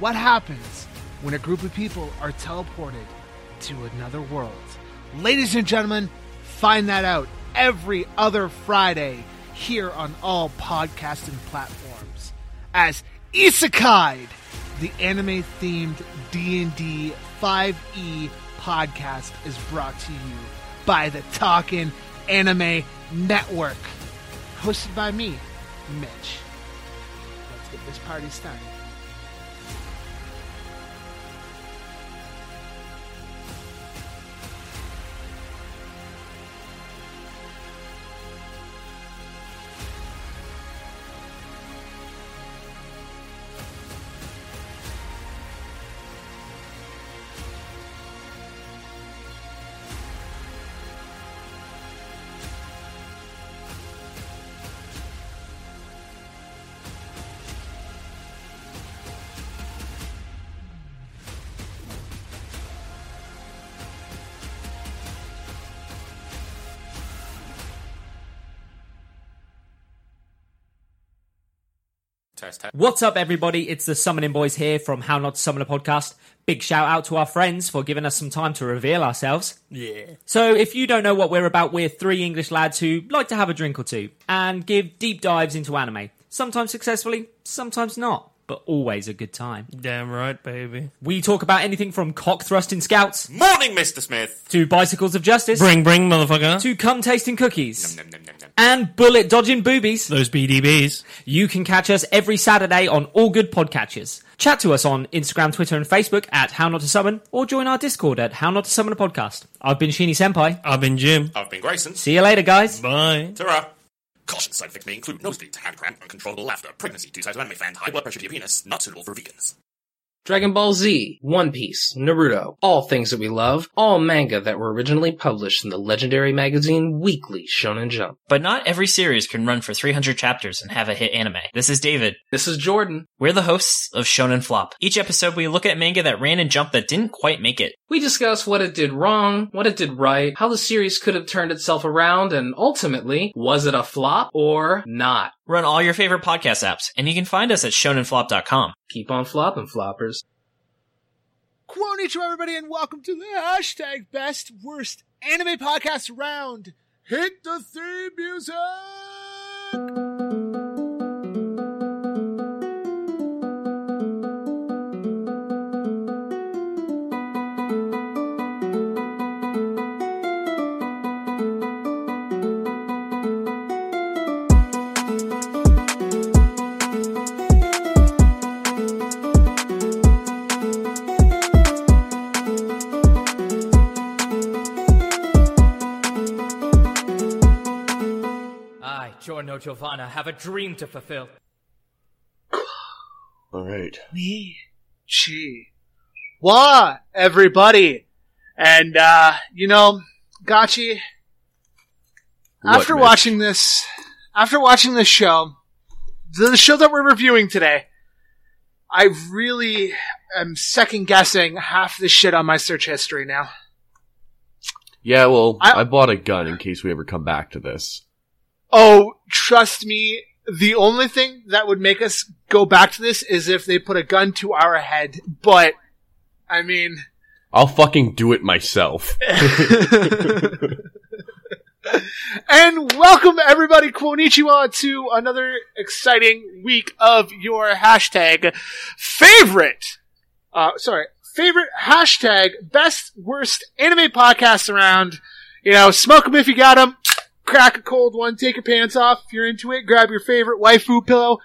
What happens when a group of people are teleported to another world? Ladies and gentlemen, find that out every other Friday here on all podcasting platforms as Isekai, the anime-themed D&D 5e podcast is brought to you by the Talkin' Anime Network, hosted by me, Mitch. Let's get this party started. What's up, everybody? It's the Summoning Boys here from How Not to Summon a Podcast. Big shout out to our friends for giving us some time to reveal ourselves. Yeah. So, if you don't know what we're about, we're three English lads who like to have a drink or two and give deep dives into anime. Sometimes successfully, sometimes not, but always a good time. Damn right, baby. We talk about anything from cock thrusting scouts Morning, Mr. Smith. to bicycles of justice Bring, bring, motherfucker. to cum tasting cookies Nom, nom, nom, nom. and bullet dodging boobies. Those BDBs. You can catch us every Saturday on all good podcatchers. Chat to us on Instagram, Twitter, and Facebook at How Not to Summon, or join our Discord at How Not to Summon a Podcast. I've been Sheeny Senpai. I've been Jim. I've been Grayson. See you later, guys. Bye. Ta-ra. Caution, side effects may include nosebleeds, hand cramp, uncontrollable laughter, pregnancy, two sides of anime fan, high blood pressure to your penis, not suitable for vegans. Dragon Ball Z, One Piece, Naruto, all things that we love, all manga that were originally published in the legendary magazine Weekly Shonen Jump. But not every series can run for 300 chapters and have a hit anime. This is David. This is Jordan. We're the hosts of Shonen Flop. Each episode, we look at manga that ran and Jump that didn't quite make it. We discuss what it did wrong, what it did right, how the series could have turned itself around, and ultimately, was it a flop or not? We're on all your favorite podcast apps, and you can find us at shonenflop.com. Keep on flopping, floppers. Konnichiwa, everybody, and welcome to the hashtag best worst anime podcast round. Hit the theme music! Giovanna, have a dream to fulfill. All right. Me, chi, wa, everybody. And, uh, you know, Gachi, What, after Mitch? watching this, after watching this show, the show that we're reviewing today, I really am second guessing half the shit on my search history now. Yeah, well, I- I, bought a gun in case we ever come back to this. Oh, trust me, the only thing that would make us go back to this is if they put a gun to our head. But, I mean, I'll fucking do it myself. and welcome everybody, Konnichiwa, to another exciting week of your hashtag favorite, uh, sorry, favorite hashtag best worst anime podcast around. You know, smoke them if you got 'em. Crack a cold one, take your pants off if you're into it, grab your favorite waifu pillow.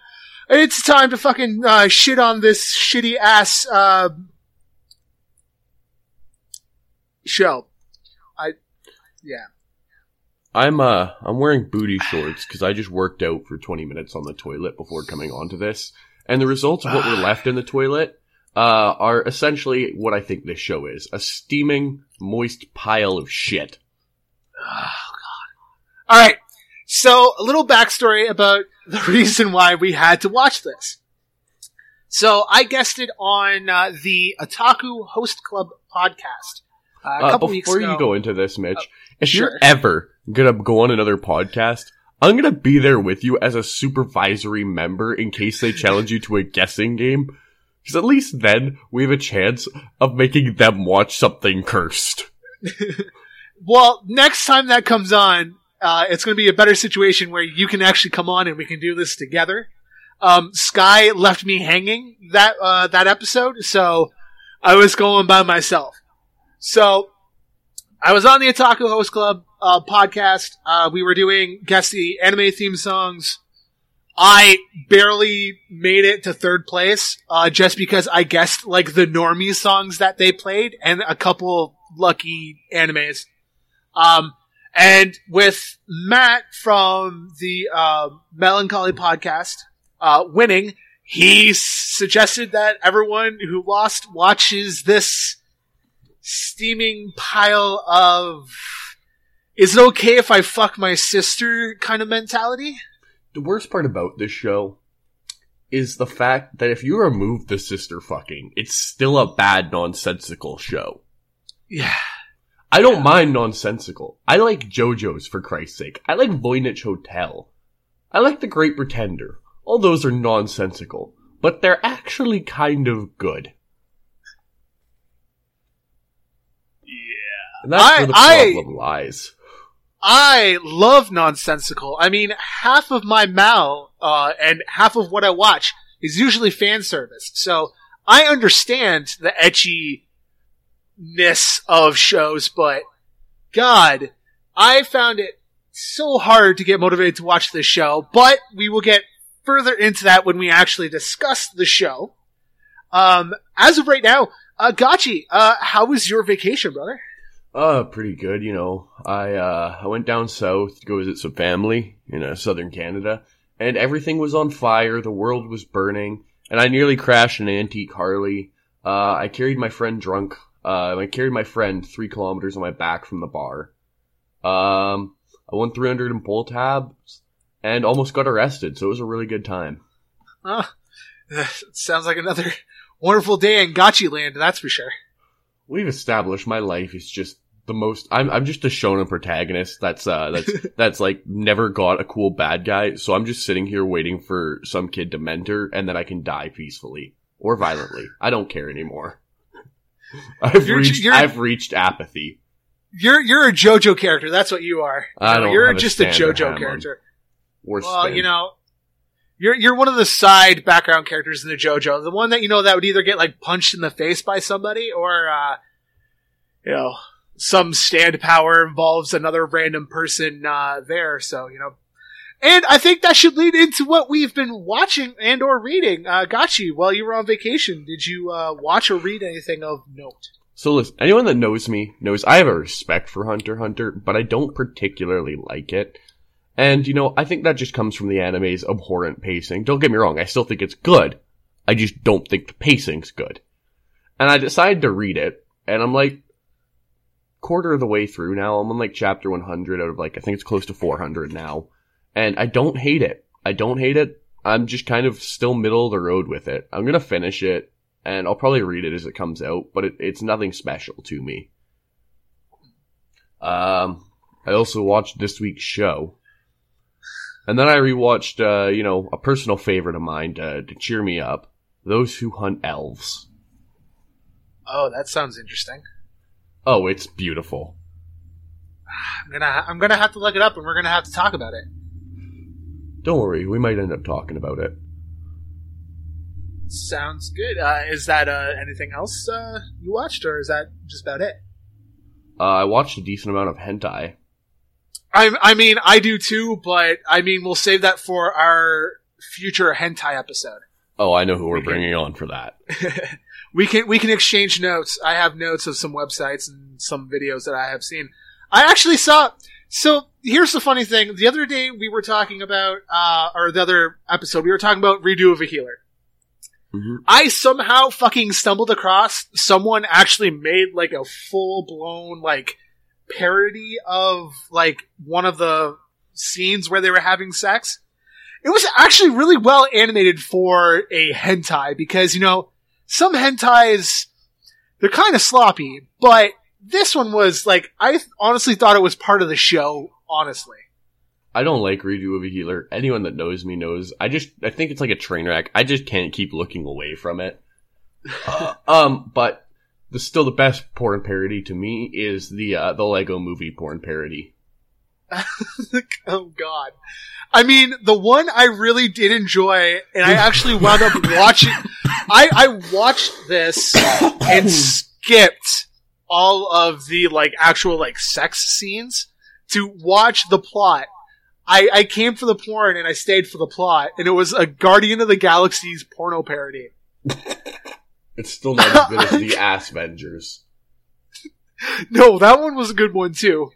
It's time to fucking, uh, shit on this shitty ass, uh, show. I, yeah. I'm uh, I'm wearing booty shorts because I just worked out for 20 minutes on the toilet before coming onto this, and the results of what were left in the toilet uh, are essentially what I think this show is: a steaming, moist pile of shit. All right. So a little backstory about the reason why we had to watch this. So I guessed it on uh, the Otaku Host Club podcast uh, a Uh, couple weeks ago. before you go into this, Mitch, if sure. you're ever gonna go on another podcast, I'm gonna be there with you as a supervisory member in case they challenge you to a guessing game. Because at least then we have a chance of making them watch something cursed. Well, next time that comes on, uh, it's going to be a better situation where you can actually come on and we can do this together. Um, Sky left me hanging that uh, that episode, so I was going by myself. So I was on the Otaku Host Club uh, podcast. Uh, we were doing guess the anime theme songs. I barely made it to third place, uh, just because I guessed like the normie songs that they played and a couple lucky animes. Um, and with Matt from the uh, Melancholy podcast uh, winning, he suggested that everyone who lost watches this steaming pile of is it okay if I fuck my sister kind of mentality? The worst part about this show is the fact that if you remove the sister fucking, it's still a bad nonsensical show. Yeah. I don't mind nonsensical. I like JoJo's for Christ's sake. I like Voynich Hotel. I like The Great Pretender. All those are nonsensical, but they're actually kind of good. Yeah. And that's I- where the I- problem lies. I love nonsensical. I mean, half of my mal uh, and half of what I watch is usually fan service. So I understand the etchiness of shows, but God, I found it so hard to get motivated to watch this show. But we will get further into that when we actually discuss the show. Um, as of right now, uh, Gotchi, uh, how was your vacation, brother? Uh, pretty good, you know. I, uh, I went down south to go visit some family in uh, southern Canada, and everything was on fire, the world was burning, and I nearly crashed an antique Harley. Uh, I carried my friend drunk, uh, I carried my friend three kilometers on my back from the bar. Um, I won 300 in pull tabs, and almost got arrested, so it was a really good time. Sounds like another wonderful day in Gotchi land, that's for sure. We've established my life is just the most I'm I'm just a shonen protagonist that's uh that's that's like never got a cool bad guy, so I'm just sitting here waiting for some kid to mentor and then I can die peacefully or violently. I don't care anymore. I've You're- reached you're- I've reached apathy. You're you're a JoJo character. That's what you are. I don't you're a just a stand JoJo character. Or Well, spin. you know, you're you're one of the side background characters in the JoJo. The one that you know that would either get like punched in the face by somebody or uh you know, some stand power involves another random person uh there, so you know. And I think that should lead into what we've been watching and or reading. Uh Gotchi, while you were on vacation, did you uh watch or read anything of note? So listen, anyone that knows me knows I have a respect for Hunter Hunter, but I don't particularly like it. And, you know, I think that just comes from the anime's abhorrent pacing. Don't get me wrong, I still think it's good. I just don't think the pacing's good. And I decided to read it, and I'm like, quarter of the way through now. I'm on like chapter 100 out of like, I think it's close to 400 now. And I don't hate it. I don't hate it. I'm just kind of still middle of the road with it. I'm gonna finish it, and I'll probably read it as it comes out, but it, it's nothing special to me. Um, I also watched this week's show. And then I rewatched, uh, you know, a personal favorite of mine to, to cheer me up. Those Who Hunt Elves. Oh, that sounds interesting. Oh, it's beautiful. I'm gonna I'm gonna have to look it up and we're gonna have to talk about it. Don't worry, we might end up talking about it. Sounds good. Uh, is that uh, anything else uh, you watched, or is that just about it? Uh, I watched a decent amount of hentai. I I mean I do too, but I mean we'll save that for our future hentai episode. Oh, I know who we're bringing on for that. we can we can exchange notes. I have notes of some websites and some videos that I have seen. I actually saw. So here's the funny thing. The other day we were talking about, uh, or the other episode we were talking about redo of a healer. Mhm. I somehow fucking stumbled across someone actually made like a full blown like parody of like one of the scenes where they were having sex. It was actually really well animated for a hentai because you know some hentais they're kind of sloppy, but this one was like I honestly thought it was part of the show. Honestly, I don't like redo of a healer. Anyone that knows me knows. I just, I think it's like a train wreck. I just can't keep looking away from it. Um, but the still the best porn parody to me is the uh, the Lego Movie porn parody. oh god. I mean, the one I really did enjoy, and I actually wound up watching. I I watched this and skipped all of the like actual like sex scenes to watch the plot. I I came for the porn and I stayed for the plot, and it was a Guardian of the Galaxy's porno parody. It's still not as good as the Ass Vengers. No, that one was a good one too.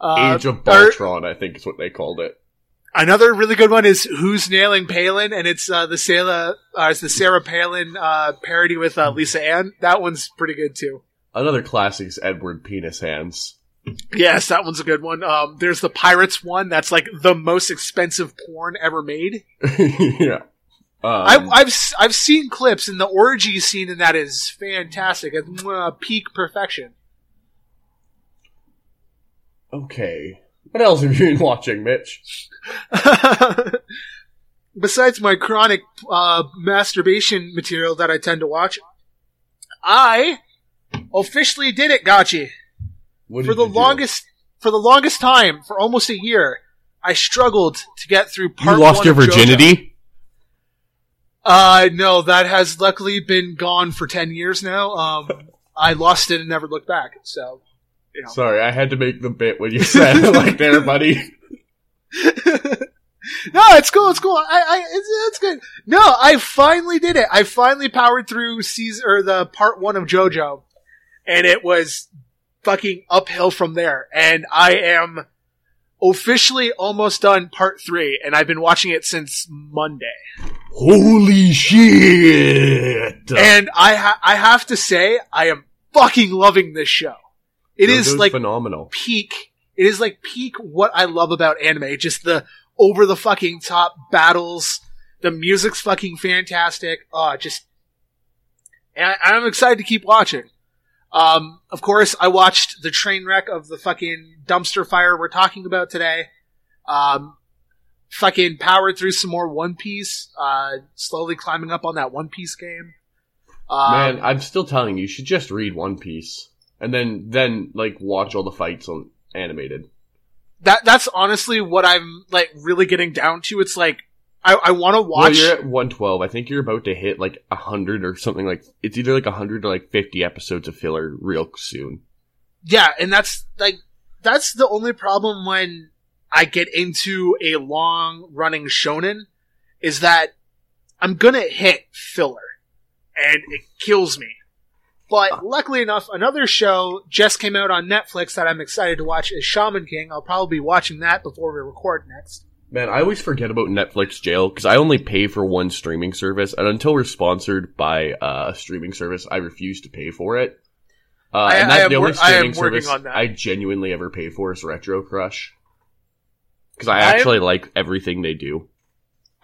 Uh, Age of or- Baltron, I think is what they called it. Another really good one is "Who's Nailing Palin," and it's uh, the Sarah, uh, it's the Sarah Palin uh, parody with uh, Lisa Ann. That one's pretty good too. Another classic is Edward Penis Hands. Yes, that one's a good one. Um, there's the Pirates one. That's like the most expensive porn ever made. yeah. Um, I, I've s- I've seen clips, and the orgy scene in that is fantastic. It's uh, peak perfection. okay. What else have you been watching, Mitch? Besides my chronic uh, masturbation material that I tend to watch, I officially did it, Gotchi. What for the you do? longest for the longest time, for almost a year, I struggled to get through part you lost your virginity. Uh, no, that has luckily been gone for 10 years now. Um, I lost it and never looked back. So, you know. Sorry, I had to make the bit when you said it like there, buddy. no, it's cool. It's cool. I, I, it's, it's good. No, I finally did it. I finally powered through season, or the part one of JoJo. And it was fucking uphill from there. And I am officially almost done part three. And I've been watching it since Monday. Holy shit! And I ha- I have to say, I am fucking loving this show. It is like phenomenal. peak. It is like peak what I love about anime. Just the over the fucking top battles. The music's fucking fantastic. Oh, just. And I, I'm excited to keep watching. Um, of course, I watched the train wreck of the fucking dumpster fire we're talking about today. Um, fucking powered through some more One Piece. Uh, slowly climbing up on that One Piece game. Um, Man, I'm still telling you, you should just read One Piece and then then like watch all the fights on animated. that that's honestly what I'm like really getting down to. It's like I, I want to Well, watch. you're at 112. I think you're about to hit like hundred or something like. It's either like hundred or like fifty episodes of filler real soon. yeah, and that's like that's the only problem when I get into a long running shonen is that I'm gonna hit filler, and it kills me. But ah. luckily enough, another show just came out on Netflix that I'm excited to watch is Shaman King. I'll probably be watching that before we record next. Man, I always forget about Netflix jail because I only pay for one streaming service, and until we're sponsored by uh, a streaming service, I refuse to pay for it. Uh, I- and that's the only wor- streaming service on. I genuinely ever pay for is Retro Crush because I actually like everything they do.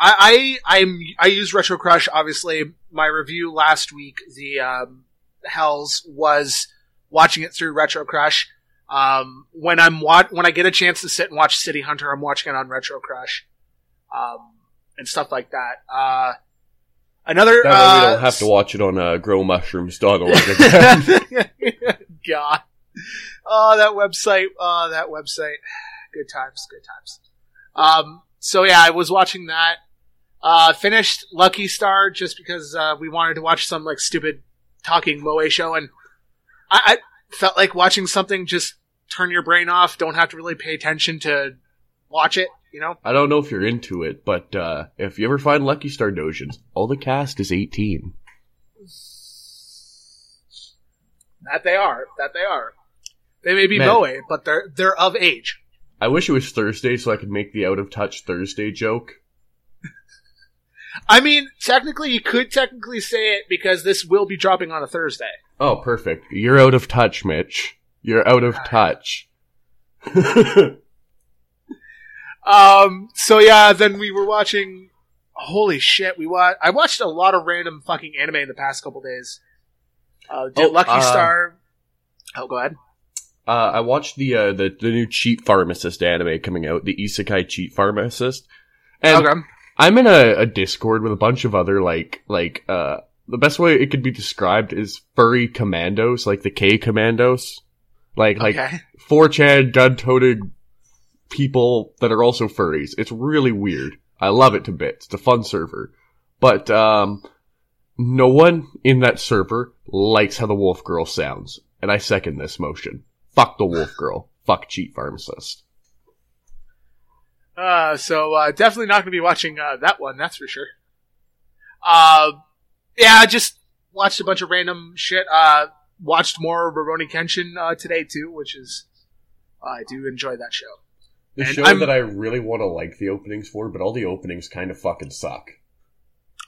I, I I'm I use Retro Crush. Obviously, my review last week, the um, Hells was watching it through Retro Crush. Um, when I'm wa- when I get a chance to sit and watch City Hunter, I'm watching it on Retro Crush, um, and stuff like that. Uh, another That uh, we don't have to watch it on uh, growmushrooms.org again. God, oh that website, oh that website, good times, good times. Um, so yeah, I was watching that. Uh, finished Lucky Star just because uh, we wanted to watch some like stupid talking moe show, and I, I felt like watching something just turn your brain off. Don't have to really pay attention to watch it. You know, I don't know if you're into it, but uh, if you ever find Lucky Star Dojins, all the cast is 18. that they are, that they are. They may be Man. moe, but they're they're of age. I wish it was Thursday so I could make the out of touch Thursday joke. I mean, technically, you could technically say it because this will be dropping on a Thursday. Oh, perfect. You're out of touch, Mitch. You're out of touch. Um. So yeah, then we were watching. Holy shit! We watched. I watched a lot of random fucking anime in the past couple days. Uh, did Oh, Lucky uh, Star. Oh, go ahead. uh, I watched the, uh, the the new cheat pharmacist anime coming out, the Isekai cheat pharmacist, and okay. I'm in a, a Discord with a bunch of other like like uh the best way it could be described is furry commandos, like the K commandos. Like, like Okay. 4chan gun-toted people that are also furries. It's really weird. I love it to bits. It's a fun server. But, um, no one in that server likes how the wolf girl sounds. And I second this motion. Fuck the wolf girl. Fuck cheat pharmacist. Uh, so uh, definitely not going to be watching uh, that one. That's for sure. Uh, yeah, I just watched a bunch of random shit. Uh, watched more Rurouni Kenshin uh, today too, which is I do enjoy that show. The And show I'm- that I really want to like the openings for, but all the openings kind of fucking suck.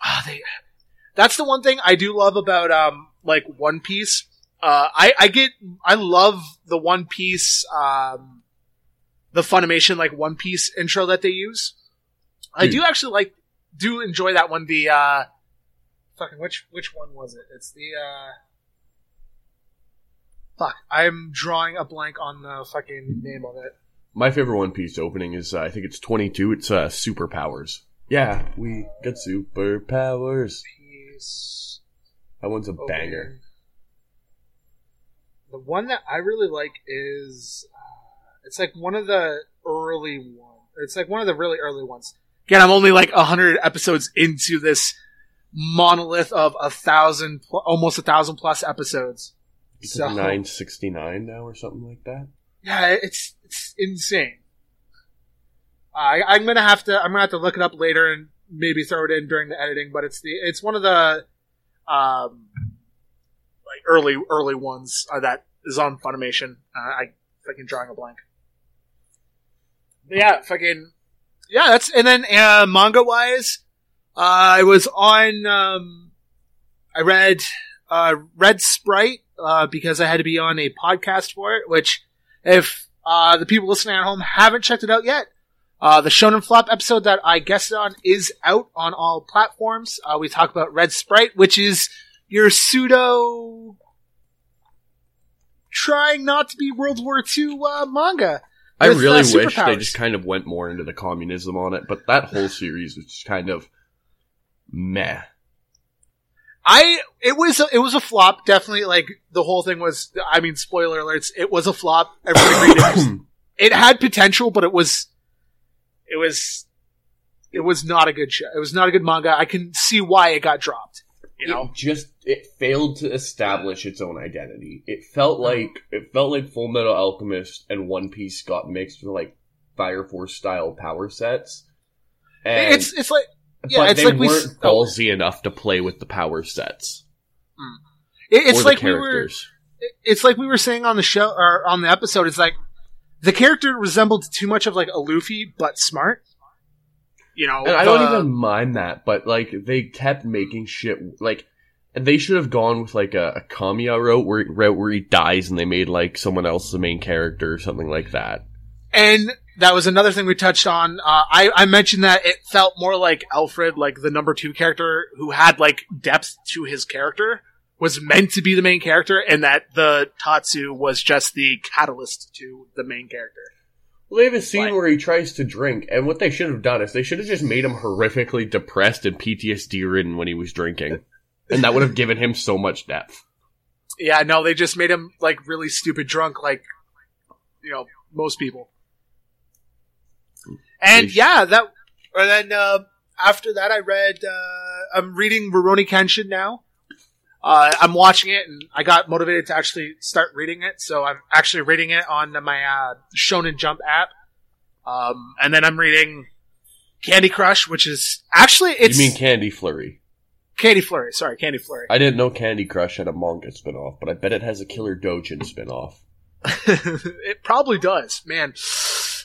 Ah, they, that's the one thing I do love about um like One Piece. Uh, I I get I love the One Piece um the Funimation like One Piece intro that they use. I do actually like do enjoy that one. The uh fucking which which one was it? It's the uh fuck. I'm drawing a blank on the fucking name of it. My favorite One Piece opening is, uh, I think it's 22. It's, uh, superpowers. Yeah, we got superpowers. Piece. That one's a opening. banger. The one that I really like is uh, it's like one of the early ones. It's like one of the really early ones. Again, I'm only like a hundred episodes into this monolith of a thousand, pl- almost a thousand plus episodes. It's So- 969 now or something like that. Yeah, it's it's insane. I, I'm gonna have to I'm gonna have to look it up later and maybe throw it in during the editing. But it's the it's one of the um like early early ones uh, that is on Funimation. Uh, I fucking drawing a blank. But yeah, fucking yeah. That's and then uh, manga wise, uh, I was on. Um, I read uh, Red Sprite uh, because I had to be on a podcast for it. Which, if uh, the people listening at home haven't checked it out yet, uh, the Shonen Flop episode that I guested on is out on all platforms. Uh, we talk about Red Sprite, which is your pseudo trying not to be World War II uh, manga. I with, really uh, wish they just kind of went more into the communism on it, but that whole series was just kind of meh. I it was a, it was a flop. Definitely, like the whole thing was. I mean, spoiler alerts. It was a flop. Everybody agreed it, was- it had potential, but it was it was it was not a good show. It was not a good manga. I can see why it got dropped. You know, It just it failed to establish its own identity. It felt like it felt like Full Metal Alchemist and One Piece got mixed with like Fire Force style power sets. And, it's it's like yeah, but it's they like we. weren't oh, ballsy enough to play with the power sets mm. it- it's the like we were. It's like we were saying on the show or on the episode. It's like the character resembled too much of like a Luffy, but smart. You know, And I don't even mind that, but like they kept making shit like and they should have gone with like a, a Kamina route where route where he dies and they made like someone else the main character or something like that. And that was another thing we touched on. Uh, I, I mentioned that it felt more like Alfred, like the number two character who had like depth to his character, was meant to be the main character, and that the Tatsu was just the catalyst to the main character. Well, they have a scene where he tries to drink, and what they should have done is they should have just made him horrifically depressed and PTSD ridden when he was drinking, and that would have given him so much depth. Yeah, no, they just made him like really stupid drunk, like you know most people. And yeah, that. And then uh, after that, I read. Uh, I'm reading Rurouni Kenshin now. Uh, I'm watching it, and I got motivated to actually start reading it. So I'm actually reading it on my uh, Shonen Jump app. Um, and then I'm reading Candy Crush, which is actually it's you mean Candy Flurry? Candy Flurry. Sorry, Candy Flurry. I didn't know Candy Crush had a manga spin-off, but I bet it has a Killer Dojin spin-off. it probably does, man.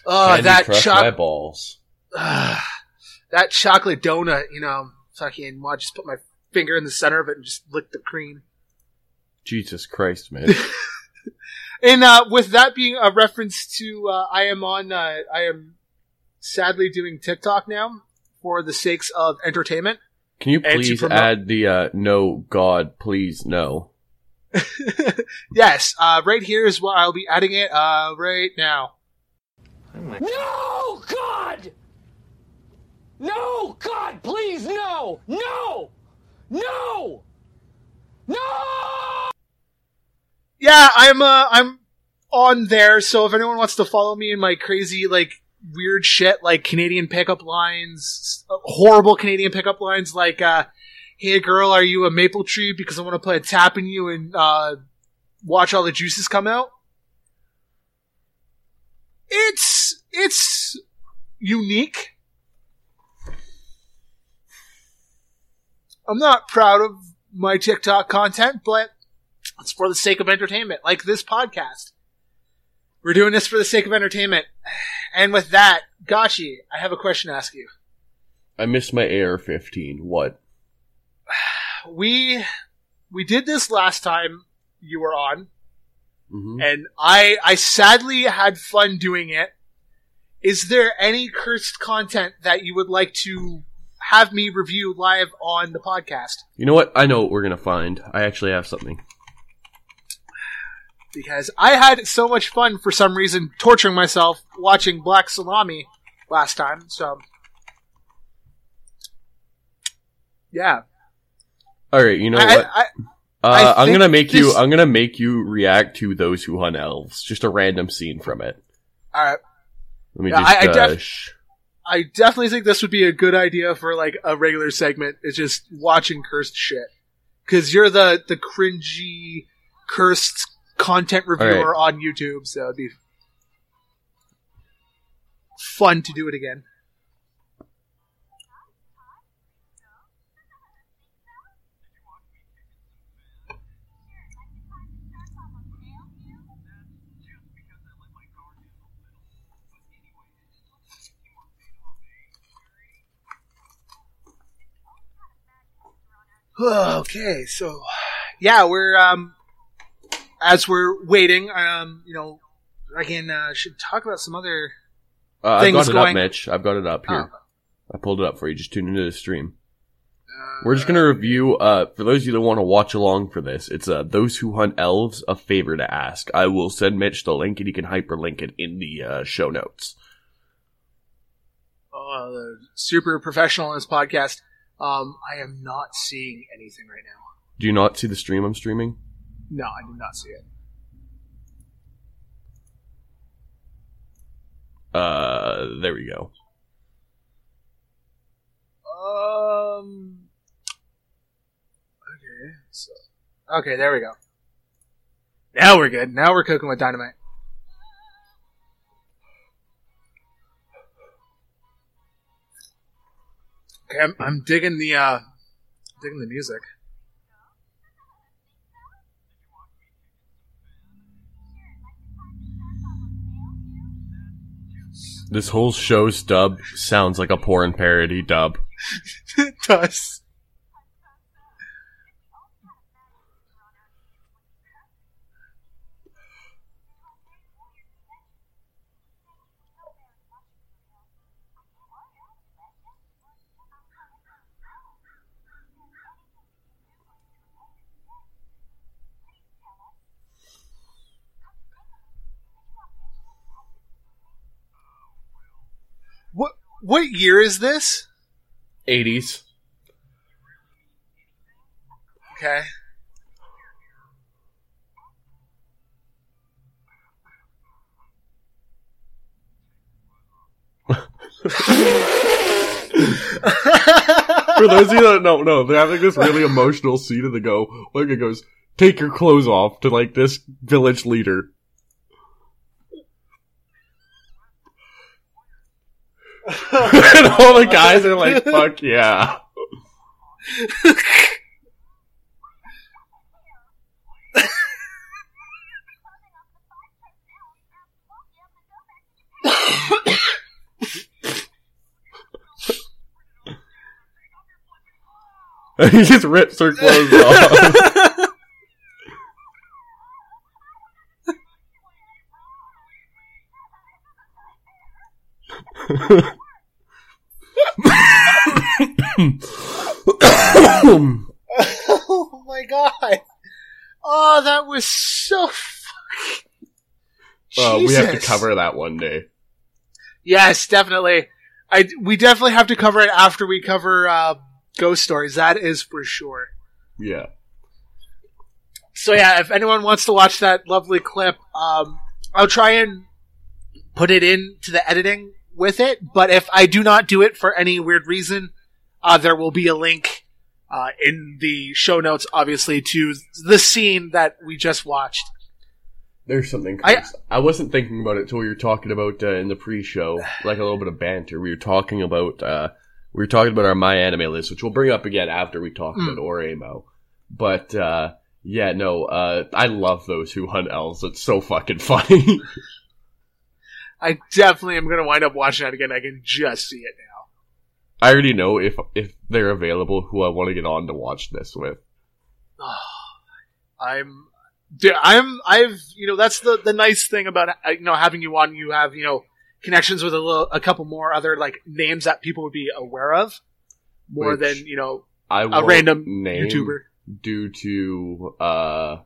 Uh, Candy that Crush choc- my balls. that chocolate donut, you know, fucking. Well, I just put my finger in the center of it and just lick the cream. Jesus Christ, man. And uh, with that being a reference to, uh, I am on. Uh, I am sadly doing TikTok now for the sakes of entertainment. Can you please add the uh, no God, please no? yes, uh, right here is what I'll be adding it uh, right now. Oh no, God! No, God, please, no! No! No! No! Yeah, I'm uh, I'm on there. So if anyone wants to follow me in my crazy like weird shit like Canadian pickup lines, uh, horrible Canadian pickup lines like uh hey girl, are you a maple tree because I want to play a tap in you and uh watch all the juices come out? It's it's unique. I'm not proud of my TikTok content, but it's for the sake of entertainment, like this podcast. We're doing this for the sake of entertainment. And with that, Gachi, I have a question to ask you. I missed my AR-15. What? We we did this last time you were on, hmm and I I sadly had fun doing it. Is there any cursed content that you would like to have me review live on the podcast? You know what? I know what we're gonna find. I actually have something. because I had so much fun for some reason torturing myself watching Black Salami last time. So, yeah, All right. You know I, what? I, Uh, I'm gonna make you. I'm gonna make you react to those who hunt elves. Just a random scene from it. all right. Let me Yeah, just. I- I uh, def- sh- I definitely think this would be a good idea for like a regular segment. Is just watching cursed shit because you're the the cringy cursed content reviewer on YouTube, so it'd be fun to do it again. Okay, so yeah, we're um as we're waiting, um, you know, I can uh, should talk about some other. uh, I've got it going- up, Mitch. I've got it up here. Oh. I pulled it up for you. Just tune into the stream. We're just gonna review. Uh, for those of you that want to watch along for this, it's uh, those who hunt elves. A favor to ask. I will send Mitch the link, and he can hyperlink it in the uh, show notes. Uh, the super professional in this podcast. Um, I am not seeing anything right now. Do you not see the stream I'm streaming? No, I do not see it. Uh, there we go. Um. Okay. So. Okay, there we go. Now we're good. Now we're cooking with dynamite. Okay, I'm, I'm digging the uh, digging the music. This whole show's dub sounds like a porn parody dub. it does. What year is this? 80s. Okay. For those of you that don't know, they're having this really emotional scene and they go, like it goes, take your clothes off to like this village leader. And all the guys are like, fuck yeah. he just rips her clothes off. oh my god! Oh, that was so. fucking- Uh, we have to cover that one day. Yes, definitely. I we definitely have to cover it after we cover uh, ghost stories. That is for sure. Yeah. so yeah, if anyone wants to watch that lovely clip, um, I'll try and put it into the editing with it. But if I do not do it for any weird reason, uh, there will be a link uh, in the show notes, obviously, to the scene that we just watched. There's something. I- I, wasn't thinking about it until we were talking about uh, in the pre-show, like a little bit of banter. We were talking about uh, we were talking about our my anime list, which we'll bring up again after we talk Hmm. about Oreimo. But uh, yeah, no, uh, I love those who hunt elves. It's so fucking funny. I definitely am going to wind up watching that again. I can just see it now. I already know if if they're available who I want to get on to watch this with. I'm, dude, I'm, I've, you know, that's the the nice thing about uh, you know having you on. You have you know connections with a little, a couple more other like names that people would be aware of more Which than you know I a random name YouTuber. due to uh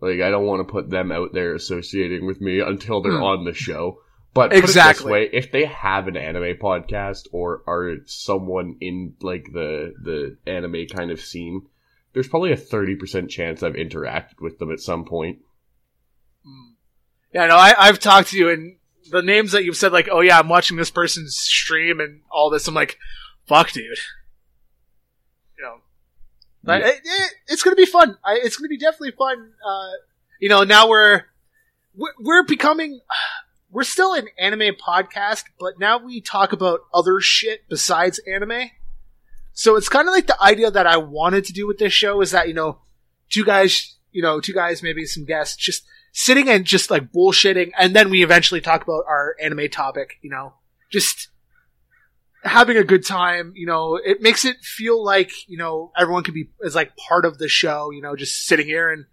like I don't want to put them out there associating with me until they're Hmm. on the show. But Exactly. this way, if they have an anime podcast or are someone in like the the anime kind of scene, there's probably a thirty percent chance I've interacted with them at some point. Yeah, no, I, I've talked to you, and the names that you've said, like, oh yeah, I'm watching this person's stream and all this. I'm like, fuck, dude. But Yeah. it, it, it's gonna be fun. I, it's gonna be definitely fun. Uh, you know, now we're we're, we're becoming. We're still an anime podcast, but now we talk about other shit besides anime. So it's kind of like the idea that I wanted to do with this show is that you know, two guys, you know, two guys, maybe some guests, just sitting and just like bullshitting, and then we eventually talk about our anime topic. You know, just having a good time. You know, it makes it feel like you know everyone can be is like part of the show. You know, just sitting here and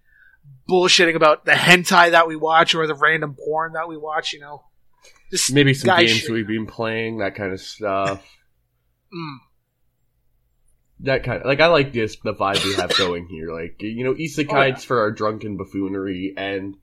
bullshitting about the hentai that we watch or the random porn that we watch. You know, just Maybe some games shit. we've been playing, that kind of stuff. Mm. that kind of like I like this the vibe we have going here. Like you know, isekai's Oh, yeah. for our drunken buffoonery, and.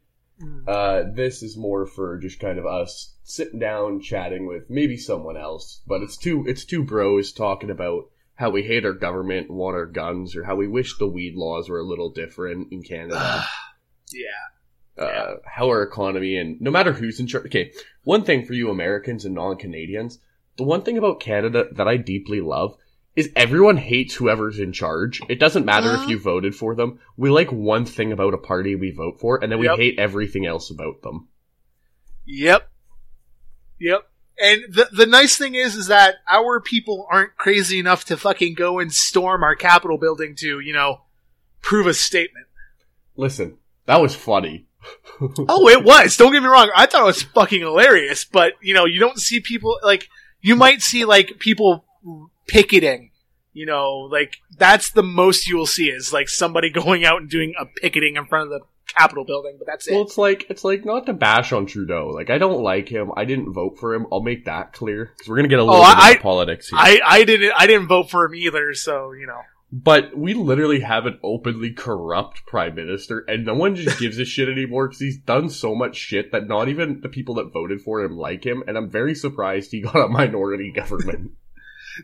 Uh, this is more for just kind of us sitting down chatting with maybe someone else. But it's two it's two bros talking about how we hate our government, and want our guns, or how we wish the weed laws were a little different in Canada. yeah. uh, how our economy and no matter who's in charge. Okay, one thing for you Americans and non-Canadians, the one thing about Canada that I deeply love is everyone hates whoever's in charge. It doesn't matter if uh-huh. you voted for them. We like one thing about a party we vote for, and then we Yep. hate everything else about them. Yep. Yep. And the the nice thing is is that our people aren't crazy enough to fucking go and storm our Capitol building to, you know, prove a statement. Listen, that was funny. Oh, it was. Don't get me wrong. I thought it was fucking hilarious, but you know, you don't see people like you might see like people picketing. You know, like that's the most you will see is like somebody going out and doing a picketing in front of the Capitol building, but that's it. Well, it's like it's like not to bash on Trudeau. Like I don't like him. I didn't vote for him. I'll make that clear because we're gonna get a little Oh, bit I- politics here. I, I didn't I didn't vote for him either, so you know. But we literally have an openly corrupt prime minister, and no one just gives a shit anymore because he's done so much shit that not even the people that voted for him like him. And I'm very surprised he got a minority government.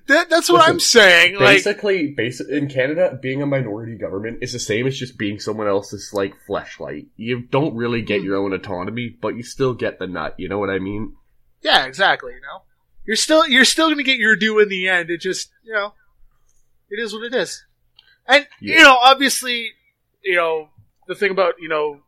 That, that's what Listen, I'm saying. Like, Basically, basi- in Canada, being a minority government is the same as just being someone else's like fleshlight. You don't really get hmm. your own autonomy, but you still get the nut. You know what I mean? yeah, exactly. You know, you're still you're still going to get your due in the end. It just you know, it is what it is. And Yeah. you know, obviously, you know, the thing about you know,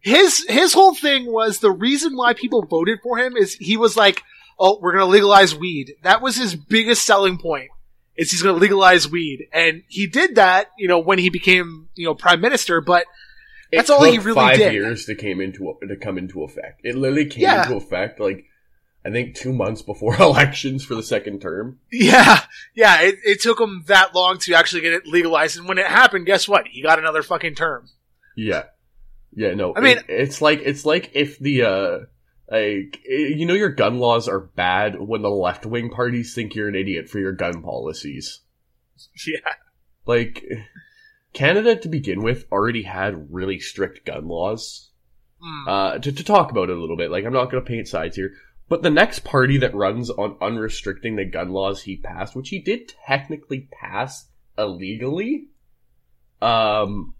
his his whole thing was the reason why people voted for him is he was like, oh, we're going to legalize weed. That was his biggest selling point. Is he's going to legalize weed, and he did that, you know, when he became, you know, prime minister. But It That's all took he really five did. years to came into to come into effect. It literally came Yeah. into effect like I think two months before elections for the second term. Yeah, yeah. It, it took him that long to actually get it legalized, and when it happened, guess what? He got another fucking term. Yeah. Yeah, no. I mean- it- it's like it's like if the uh like eh, you know your gun laws are bad when the left wing parties think you're an idiot for your gun policies. Yeah, Like Canada to begin with already had really strict gun laws. Hmm. Uh to, to talk about it a little bit, like I'm not gonna paint sides here. But the next party that runs on unrestricting the gun laws he passed, which he did technically pass illegally, um,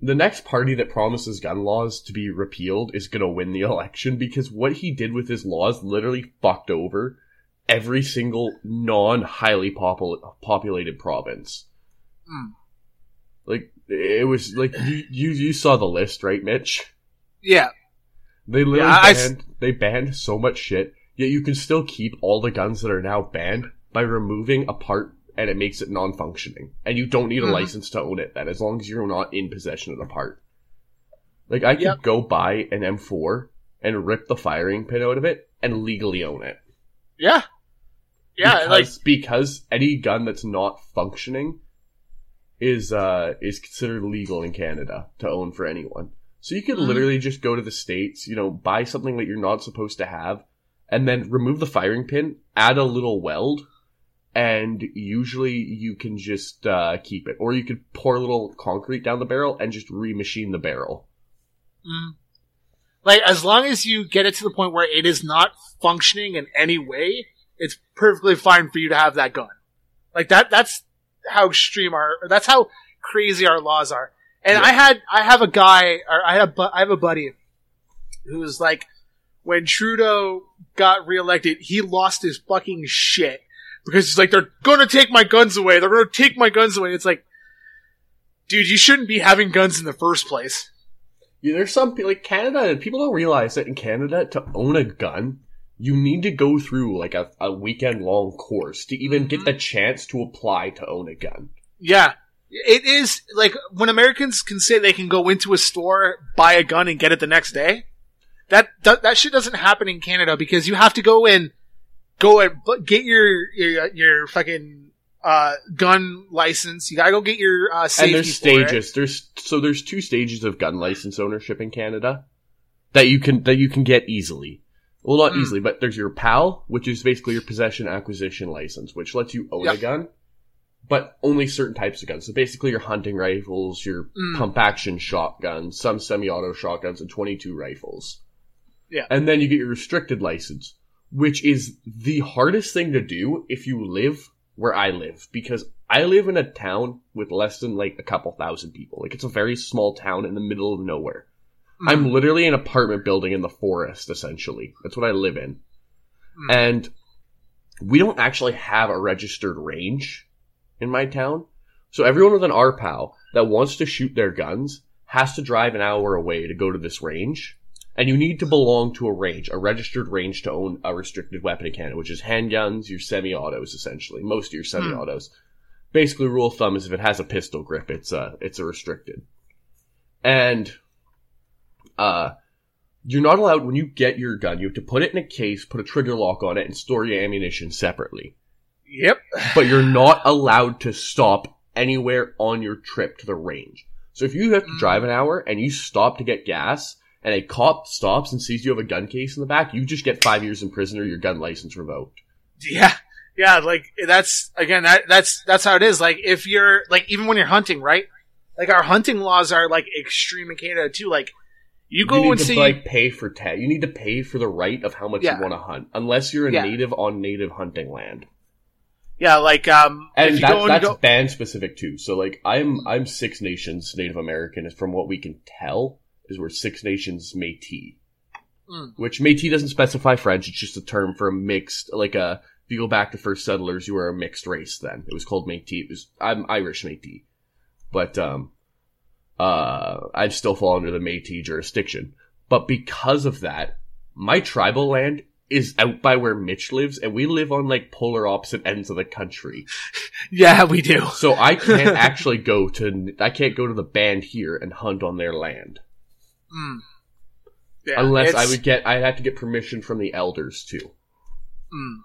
the next party that promises gun laws to be repealed is going to win the election because what he did with his laws literally fucked over every single non highly popul- populated province. Hmm. Like it was like you, you you saw the list, right, Mitch? Yeah. They literally Yeah, s- banned they banned so much shit, yet you can still keep all the guns that are now banned by removing a part and it makes it non-functioning. And you don't need a Mhm. license to own it then, as long as you're not in possession of the part. Like I could Yep. go buy an M4 and rip the firing pin out of it and legally own it. Yeah. Yeah, like because, because any gun that's not functioning is uh is considered legal in Canada to own for anyone. So you could Mhm. literally just go to the states, you know, buy something that you're not supposed to have, and then remove the firing pin, add a little weld, and usually you can just uh, keep it, or you could pour a little concrete down the barrel and just remachine the barrel. Mm. Like, as long as you get it to the point where it is not functioning in any way, it's perfectly fine for you to have that gun. Like that, that's how extreme our, that's how crazy our laws are. And Yeah. I had, I have a guy, or I had a, bu- I have a buddy who's like, when Trudeau got reelected, he lost his fucking shit because he's like, they're gonna take my guns away. They're gonna take my guns away. It's like, dude, you shouldn't be having guns in the first place. Yeah, there's some like Canada. People don't realize that in Canada, to own a gun, you need to go through like a, a weekend long course to even get mm-hmm. the chance to apply to own a gun. Yeah. It is like when Americans can say they can go into a store, buy a gun, and get it the next day. That that, that shit doesn't happen in Canada because you have to go in, go and get your your, your fucking uh, gun license. You gotta go get your uh, safety. and there's for it. stages. There's so there's two stages of gun license ownership in Canada that you can that you can get easily. Well, not Mm. easily, but there's your PAL, which is basically your possession acquisition license, which lets you own a gun, but only certain types of guns. So basically, your hunting rifles, your Mm. pump action shotguns, some semi-auto shotguns, and 22 rifles. Yeah. And then you get your restricted license, which is the hardest thing to do if you live where I live, because I live in a town with less than like a couple thousand people. Like it's a very small town in the middle of nowhere. Mm. I'm literally an apartment building in the forest, essentially. That's what I live in. Mm. And we don't actually have a registered range in my town. So everyone with an RPAL that wants to shoot their guns has to drive an hour away to go to this range. And you need to belong to a range, a registered range to own a restricted weapon in Canada, which is handguns, your semi-autos, essentially. Most of your hmm. semi-autos. Basically, rule of thumb is if it has a pistol grip, it's a, it's a restricted. And, uh, you're not allowed, when you get your gun, you have to put it in a case, put a trigger lock on it, and store your ammunition separately. Yep. But you're not allowed to stop anywhere on your trip to the range. So if you have to hmm. drive an hour and you stop to get gas, and a cop stops and sees you have a gun case in the back, you just get five years in prison or your gun license revoked. Yeah. Yeah, like that's again that that's that's how it is. Like if you're like even when you're hunting, right? Like our hunting laws are like extreme in Canada too. Like you go you need and to see like pay for tag. you need to pay for the right of how much Yeah. you want to hunt, unless you're a Yeah. native on native hunting land. Yeah, like um And if you that, go and that's go band specific too. So like I'm I'm Six Nations Native American, from what we can tell, is we're Six Nations Métis. Mm. Which Métis doesn't specify French, it's just a term for a mixed like a if you go back to first settlers, you were a mixed race then. It was called Métis. It was I'm Irish Métis. But um uh I'd still fall under the Métis jurisdiction. But because of that, my tribal land is out by where Mitch lives, and we live on like polar opposite ends of the country. Yeah, we do. So I can't actually go to I can't go to the band here and hunt on their land Mm. Yeah, unless I would get I'd have to get permission from the elders too. Mm.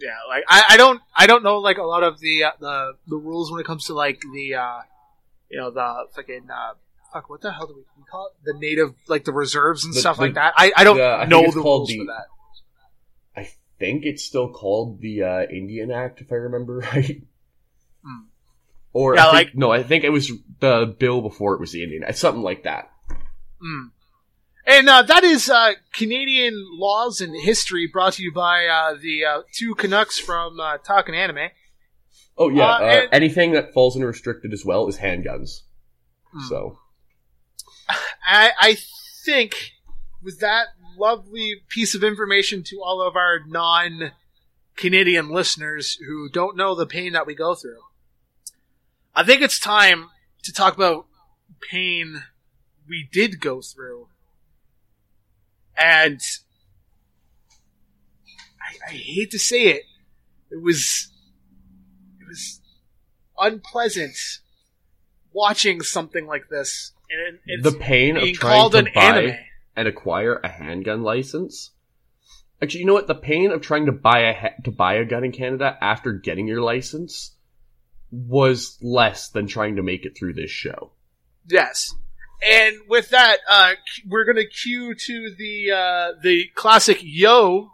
Yeah, like I, I don't I don't know like a lot of the uh, the the rules when it comes to like the uh you know the fucking uh fuck what the hell do we, we call it the native like the reserves and The- stuff the- like that. I I don't the- I know the rules the- for that. I think it's still called the uh, Indian Act, if I remember right. Hmm. Or Yeah, I think, like- no, I think it was the bill before it was the Indian Act, something like that. Mm. And uh, that is uh, Canadian laws and history brought to you by uh, the uh, two Canucks from uh, Talking Anime. Oh yeah, Uh, and- anything that falls into restricted as well is handguns. Hmm. So I, I think with that lovely piece of information to all of our non Canadian listeners who don't know the pain that we go through, I think it's time to talk about pain we did go through. And I, I hate to say it, it was it was unpleasant watching something like this. And it's the pain of being trying called to an buy anime. and acquire a handgun license. Actually, you know what? The pain of trying to buy a ha- to buy a gun in Canada after getting your license was less than trying to make it through this show. Yes. And with that, uh, we're gonna cue to the uh, the classic yo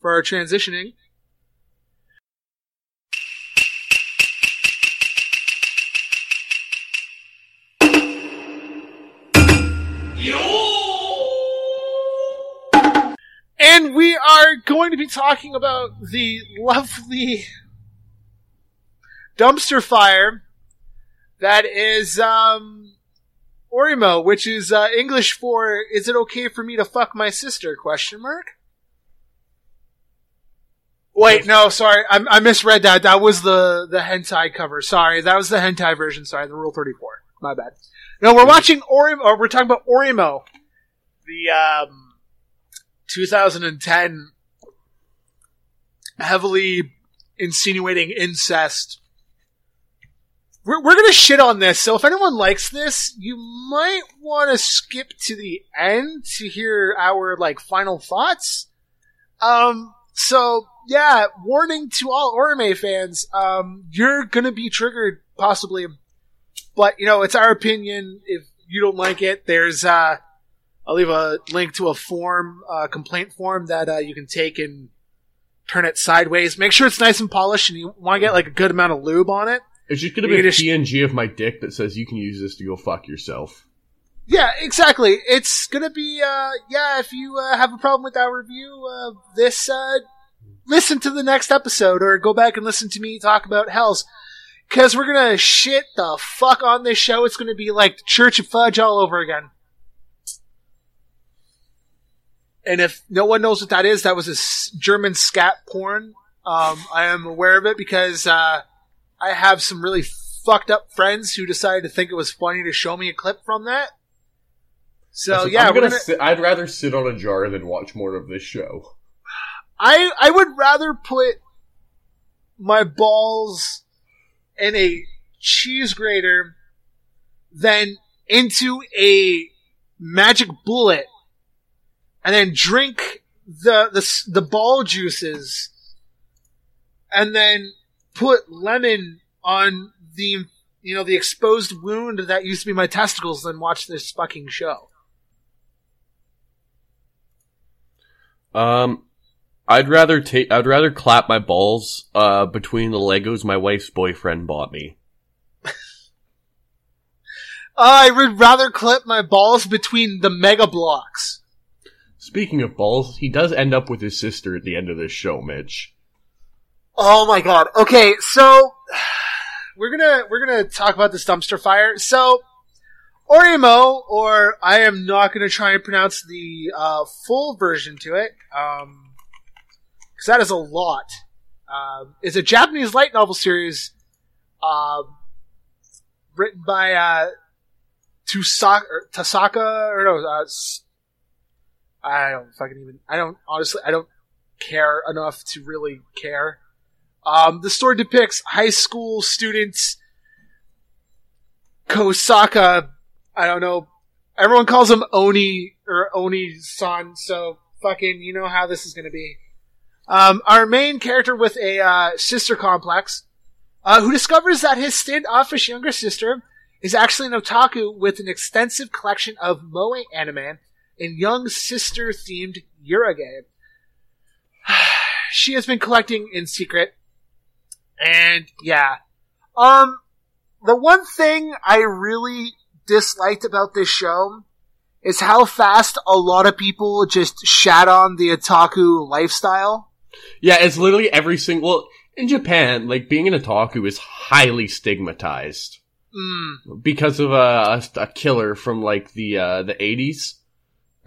for our transitioning. And we are going to be talking about the lovely dumpster fire that is um Oreimo, which is uh, English for "Is it okay for me to fuck my sister?" Question mark. Wait, no, sorry, I, I misread that. That was the the hentai cover. Sorry, that was the hentai version. Sorry, the Rule Thirty Four. My bad. No, we're watching Oreimo. Or we're talking about Oreimo, the um, 2010 heavily insinuating incest we're, we're gonna shit on this, so if anyone likes this, you might want to skip to the end to hear our like final thoughts. Um, so yeah, warning to all Oreimo fans, um, you're gonna be triggered possibly, but you know it's our opinion. If you don't like it, there's uh, I'll leave a link to a form, uh, complaint form that uh, you can take and turn it sideways. Make sure it's nice and polished, and you want to get like a good amount of lube on it. It's just gonna be a just- PNG of my dick that says you can use this to go fuck yourself. Yeah, exactly. It's gonna be, uh, yeah, if you uh, have a problem with our review of this, uh, listen to the next episode or go back and listen to me talk about Hells. Cause we're gonna shit the fuck on this show. It's gonna be like Church of Fudge all over again. And if no one knows what that is, that was a German scat porn. Um, I am aware of it because, uh, I have some really fucked up friends who decided to think it was funny to show me a clip from that. So Listen, yeah, I'm gonna. gonna... Sit, I'd rather sit on a jar than watch more of this show. I I would rather put my balls in a cheese grater than into a magic bullet and then drink the the the ball juices and then put lemon on the you know the exposed wound that used to be my testicles than watch this fucking show. Um, I'd rather take. I'd rather clap my balls uh between the Legos my wife's boyfriend bought me. I would rather clip my balls between the mega blocks. Speaking of balls, he does end up with his sister at the end of this show, Mitch. Oh my god. Okay, so we're gonna we're gonna talk about this dumpster fire. So Oreimo, or I am not gonna try and pronounce the uh, full version to it, um, because that is a lot. Um, is a Japanese light novel series, um, written by uh, Tusaka or Tasaka or no, uh, I don't fucking even. I don't honestly. I don't care enough to really care. Um, the story depicts high school students Kosaka. I don't know. Everyone calls him Oni or Oni-san, so fucking you know how this is going to be. Um, our main character with a uh, sister complex, uh, who discovers that his standoffish younger sister is actually an otaku with an extensive collection of moe anime and young sister themed eroge. she has been collecting in secret, and yeah, um, the one thing I really disliked about this show is how fast a lot of people just shat on the otaku lifestyle. Yeah, it's literally every single. Well, in Japan, like being an otaku is highly stigmatized. Mm, because of a, a, a killer from like the uh, the 80s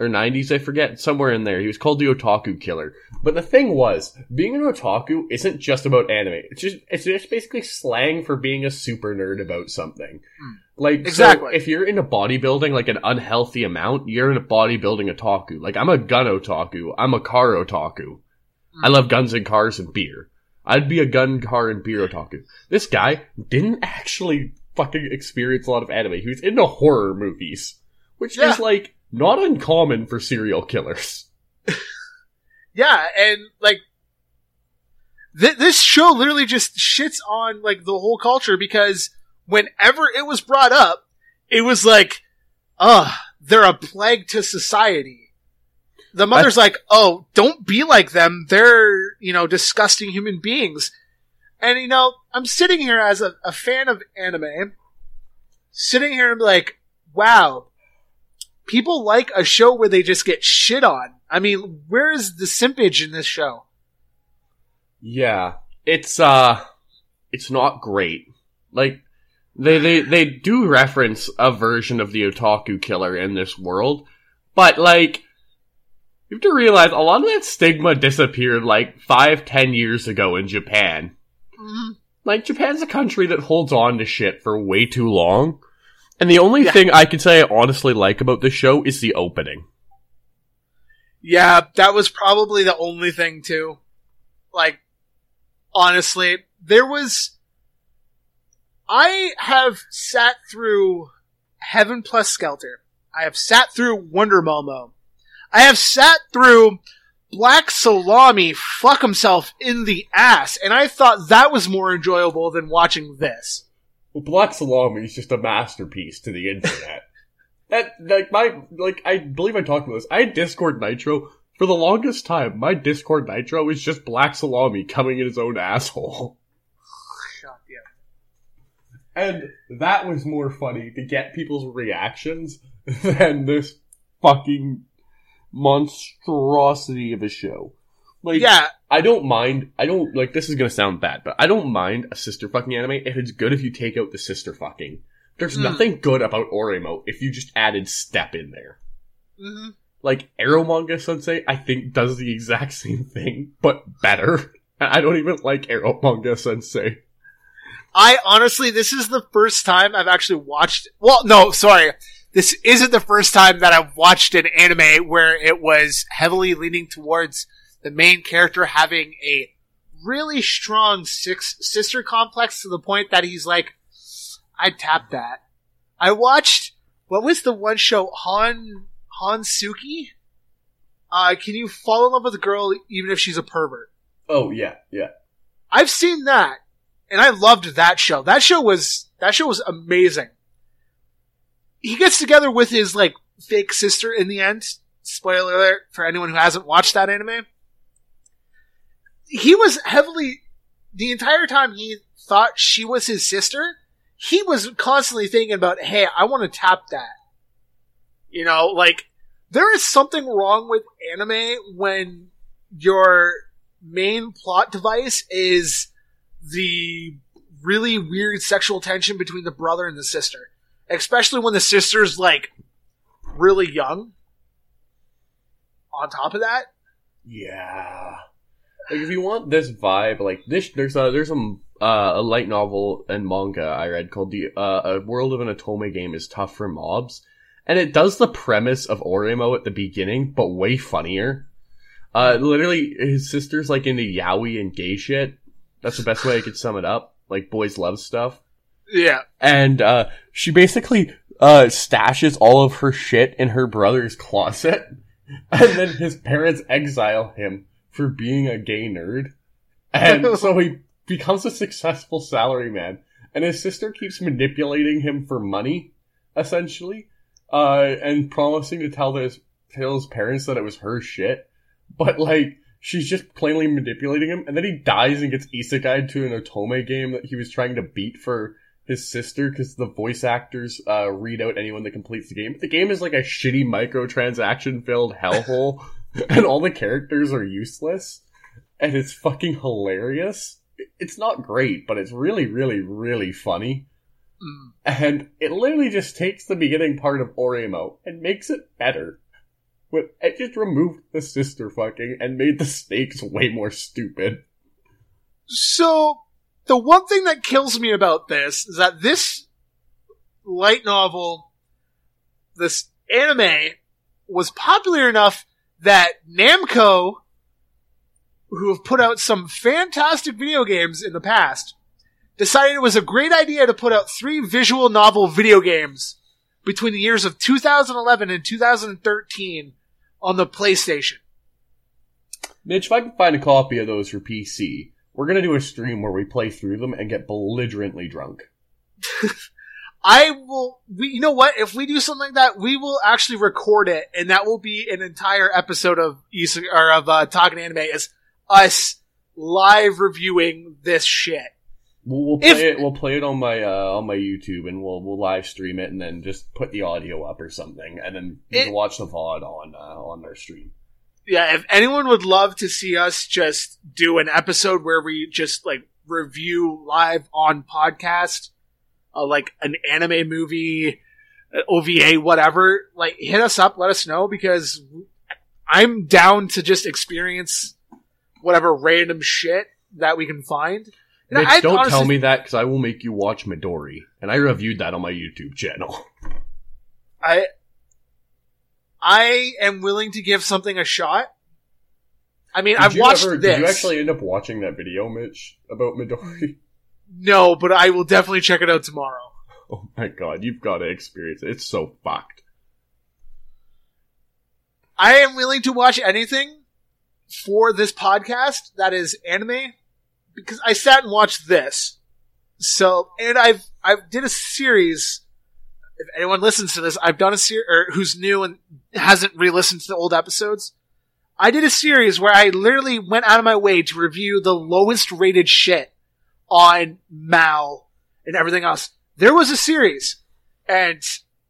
or 90s, I forget, somewhere in there. He was called the Otaku Killer. But the thing was, being an otaku isn't just about anime. It's just it's just basically slang for being a super nerd about something. Hmm. Like so Exactly. if you're into bodybuilding, like an unhealthy amount, you're in a bodybuilding otaku. Like I'm a gun otaku. I'm a car otaku. Hmm. I love guns and cars and beer. I'd be a gun, car, and beer otaku. This guy didn't actually fucking experience a lot of anime. He was into horror movies, which Yeah. is like not uncommon for serial killers. yeah, and like th- this show literally just shits on like the whole culture because whenever it was brought up, it was like, "Ugh, they're a plague to society." The mother's like, "Oh, don't be like them. They're you know disgusting human beings." And you know, I'm sitting here as a, a fan of anime, sitting here and like, "Wow." People like a show where they just get shit on. I mean, where is the simpage in this show? Yeah, it's uh, it's not great. Like they they they do reference a version of the otaku killer in this world, but like you have to realize a lot of that stigma disappeared like five ten years ago in Japan. Like Japan's a country that holds on to shit for way too long. And the only Yeah. thing I can say I honestly like about this show is the opening. Yeah, that was probably the only thing too. Like, honestly, there was. I have sat through Heaven plus Skelter. I have sat through Wonder Momo. I have sat through Black Salami fuck himself in the ass, and I thought that was more enjoyable than watching this. Well, Black Salami is just a masterpiece to the internet. that like my like I believe I talked about this. I had Discord Nitro for the longest time. My Discord Nitro is just Black Salami coming in his own asshole. God, yeah. And that was more funny to get people's reactions than this fucking monstrosity of a show. Like, Yeah, I don't mind. I don't like. This is gonna sound bad, but I don't mind a sister fucking anime if it's good. If you take out the sister fucking, there's Mm. nothing good about Oreimo if you just added step in there. hmm Like Eromanga Sensei, I think does the exact same thing but better. I don't even like Eromanga Sensei. I honestly, this is the first time I've actually watched. Well, no, sorry. This isn't the first time that I've watched an anime where it was heavily leaning towards the main character having a really strong six sister complex to the point that he's like, I'd tap that. I watched, what was the one show? Han, Hensuki? Uh, can you fall in love with a girl even if she's a pervert? Oh yeah, yeah. I've seen that, and I loved that show. That show was that show was amazing. He gets together with his like fake sister in the end. Spoiler alert for anyone who hasn't watched that anime. He was heavily the entire time he thought she was his sister. He was constantly thinking about, "Hey, I want to tap that." You know, like there is something wrong with anime when your main plot device is the really weird sexual tension between the brother and the sister. Especially when the sister's like really young. On top of that, Yeah. Like if you want this vibe, like this, there's a there's a uh, a light novel and manga I read called the uh, A World of an Otome Game is Tough for Mobs, and it does the premise of Oreimo at the beginning, but way funnier. Uh, literally, his sister's like into yaoi and gay shit. That's the best way I could sum it up. Like boys love stuff yeah. and uh, she basically uh, stashes all of her shit in her brother's closet, and then his parents exile him for being a gay nerd, and so he becomes a successful salaryman, and his sister keeps manipulating him for money, essentially, uh, and promising to tell his tell his parents that it was her shit, but like. She's just plainly manipulating him, and then he dies and gets isekai'd to an otome game that he was trying to beat for his sister because the voice actors uh, read out anyone that completes the game. The game is like a shitty microtransaction filled hellhole, and all the characters are useless, and it's fucking hilarious. It's not great, but it's really, really, really funny. And it literally just takes the beginning part of Oreimo and makes it better. With it just removed the sister fucking and made the stakes way more stupid. So, the one thing that kills me about this is that this light novel, this anime, was popular enough that Namco, who have put out some fantastic video games in the past, decided it was a great idea to put out three visual novel video games between the years of 2011 and 2013 on the PlayStation. Mitch, if I can find a copy of those for PC, we're gonna do a stream where we play through them and get belligerently drunk. I will. We, you know what? If we do something like that, we will actually record it, and that will be an entire episode of Isa, or of uh, talking anime. Is us live reviewing this shit. We'll, we'll play If- it. We'll play it on my uh, on my YouTube, and we'll we'll live stream it, and then just put the audio up or something, and then you It- can watch the VOD on uh, on our stream. Yeah, if anyone would love to see us just do an episode where we just like review live on podcast, uh, like an anime movie, uh, OVA, whatever, like hit us up, let us know because I'm down to just experience whatever random shit that we can find. Mitch, I don't honestly- tell me that because I will make you watch Midori, and I reviewed that on my YouTube channel. I I am willing to give something a shot. I mean, Did I've watched ever- this. Did you actually end up watching that video, Mitch, about Midori? No, but I will definitely check it out tomorrow. Oh my god, you've got to experience it. It's so fucked. I am willing to watch anything for this podcast that is anime because I sat and watched this. So, and I've I did a series. If anyone listens to this, I've done a series or who's new and hasn't re-listened to the old episodes. I did a series where I literally went out of my way to review the lowest rated shit on Mal and everything else. There was a series, and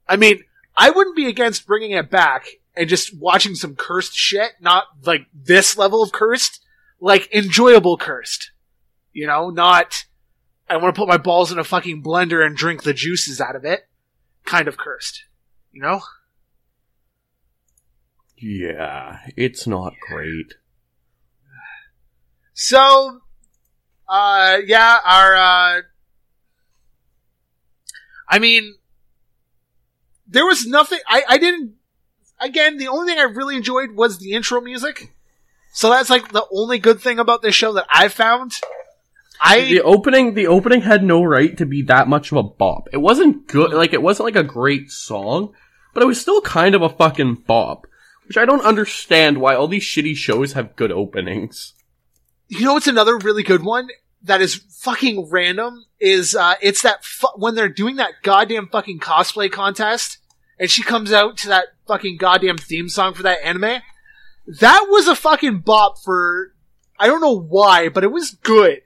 I mean, I wouldn't be against bringing it back and just watching some cursed shit, not like this level of cursed, like enjoyable cursed. You know, not I want to put my balls in a fucking blender and drink the juices out of it kind of cursed. You know? Yeah, it's not great. So, uh, yeah, our, uh, I mean, there was nothing, I, I didn't, again, the only thing I really enjoyed was the intro music. So that's like the only good thing about this show that I found. I, the opening the opening had no right to be that much of a bop. It wasn't good like it wasn't like a great song, but it was still kind of a fucking bop. Which I don't understand why all these shitty shows have good openings. You know what's another really good one that is fucking random is, uh, it's that fu- when they're doing that goddamn fucking cosplay contest and she comes out to that fucking goddamn theme song for that anime. That was a fucking bop for, I don't know why, but it was good.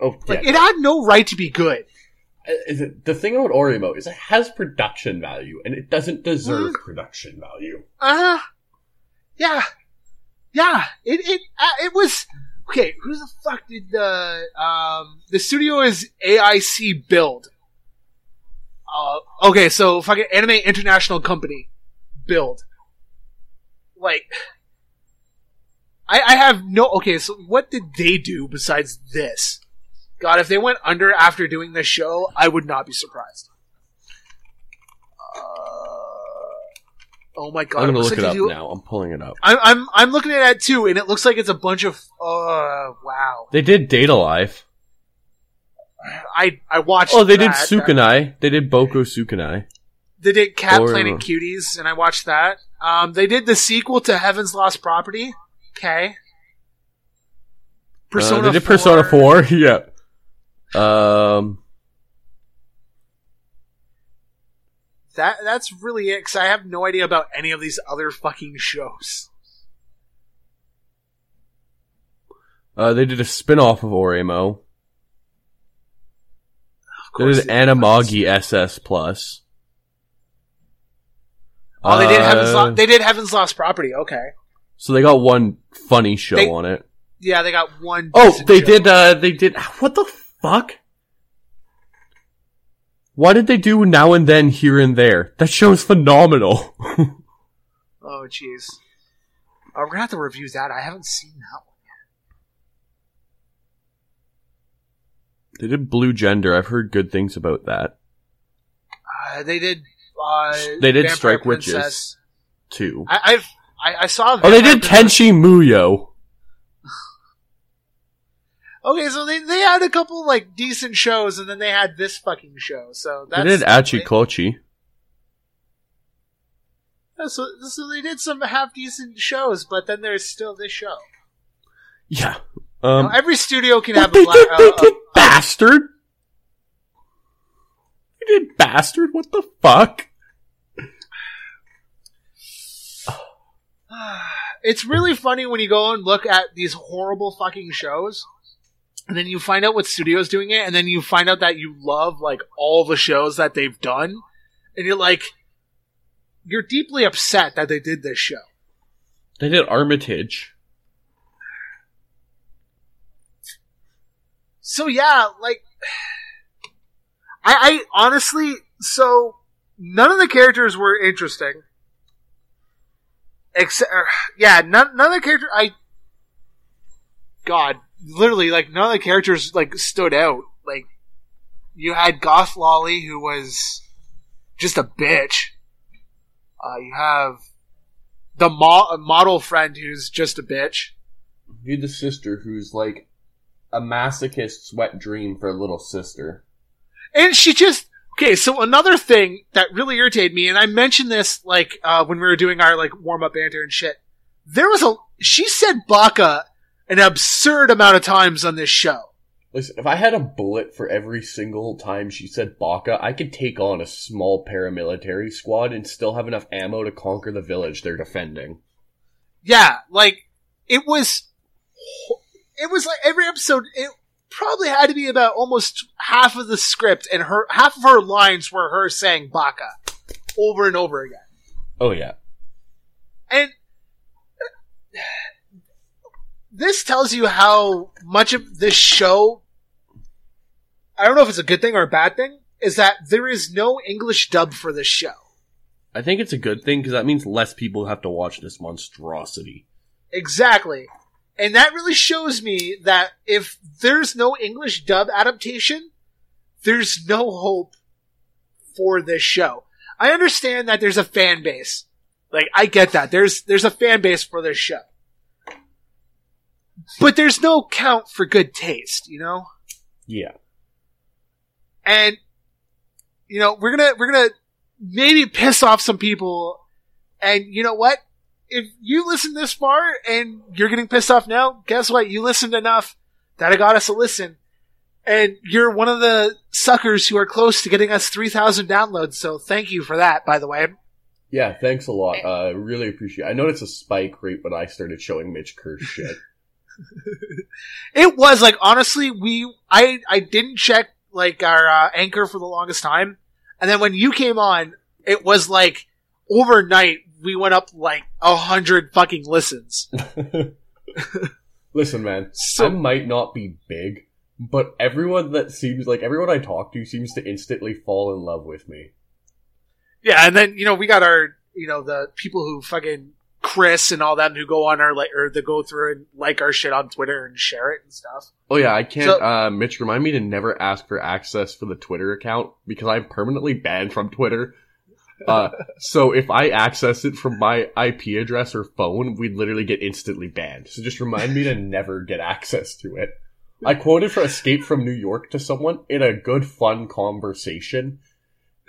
Oh, Like, yeah. it had no right to be good. It, the thing about Oreimo is it has production value and it doesn't deserve production value. Uh, yeah. Yeah. It, it, uh, it was, okay, who the fuck did the, um, the studio is AIC Build. Uh, okay, so fucking Anime International Company Build. Like, I, I have no, okay, so what did they do besides this? God, if they went under after doing this show, I would not be surprised. Uh, oh my god! I'm gonna looks look it up they do- now. I'm pulling it up. I'm, I'm I'm looking at it too, and it looks like it's a bunch of. Uh, wow! They did Date A Live. I I watched. Oh, they did that. Sukanai. They did Boko Sukanai. They did Cat Or- Planet Cuties, and I watched that. Um, they did the sequel to Heaven's Lost Property. Okay. Uh, they did Persona 4. yeah. Um, That that's really it. Because I have no idea about any of these other fucking shows. uh, they did a spin-off of Oreimo. Of They did they did. Amagami SS Plus. Oh, they did Heaven's Uh, Lost. They did Heaven's Lost Property. Okay. So they got one funny show They- on it. Yeah, they got one. Oh, they show. did. uh They did. What the fuck? Why did they do now and then, here and there? That show's phenomenal. Oh, jeez. Uh, we're gonna have to review that. I haven't seen that one. Yet. They did Blue Gender. I've heard good things about that Uh, they did. Uh, They did Vampire Strike Princess. Witches. too. I, I've I, I saw. Oh, they did Princess. Tenchi Muyo. Okay, so they they had a couple like decent shows, and then they had this fucking show. So that's They did Achikochi. Yeah, so so they did some half decent shows, but then there's still this show. Yeah. Um, know, every studio can have they a did, they uh, did uh, Bastard. They did Bastard. What the fuck? it's really funny when you go and look at these horrible fucking shows and then you find out what studio's doing it and then you find out that you love like all the shows that they've done and you're like you're deeply upset that they did this show They did Armitage. so yeah like i i honestly so none of the characters were interesting except er, yeah none, none of the characters i god literally like none of the characters like stood out like you had goth lolly who was just a bitch uh you have the mo- model friend who's just a bitch You had the sister who's like a masochist's wet dream for a little sister. And she just okay. So another thing that really irritated me, and I mentioned this like uh, when we were doing our like warm up banter and shit. There was a she said Baka an absurd amount of times on this show. Listen, if I had a bullet for every single time she said Baka, I could take on a small paramilitary squad and still have enough ammo to conquer the village they're defending. Yeah, like it was. It was like every episode. It probably had to be about almost half of the script, and her half of her lines were her saying Baka over and over again. Oh yeah. And this tells you how much of this show I don't know if it's a good thing or a bad thing, is that there is no English dub for this show. I think it's a good thing because that means less people have to watch this monstrosity. Exactly. And that really shows me that if there's no English dub adaptation, there's no hope for this show. I understand that there's a fan base. Like, I get that. There's, there's a fan base for this show. But there's no count for good taste, you know? Yeah. and you know we're gonna we're gonna maybe piss off some people and you know what if you listen this far and you're getting pissed off now guess what you listened enough that it got us a listen and you're one of the suckers who are close to getting us 3000 downloads so thank you for that by the way Yeah, thanks a lot. Uh, really appreciate it. I noticed a spike rate when I started showing Mitch Kerr shit. it was like honestly we i i didn't check like our uh, anchor for the longest time and then when you came on it was like overnight we went up like a hundred fucking listens Listen, man, So- I might not be big, but everyone that seems like everyone I talk to seems to instantly fall in love with me. yeah and then you know we got our you know the people who fucking chris and all them who go on our like or that go through and like our shit on twitter and share it and stuff Oh yeah, I can't. So- uh, Mitch, remind me to never ask for access for the Twitter account because I'm permanently banned from Twitter. Uh, so if I access it from my IP address or phone, we'd literally get instantly banned. So just remind me to never get access to it. I quoted for Escape from New York to someone in a good, fun conversation,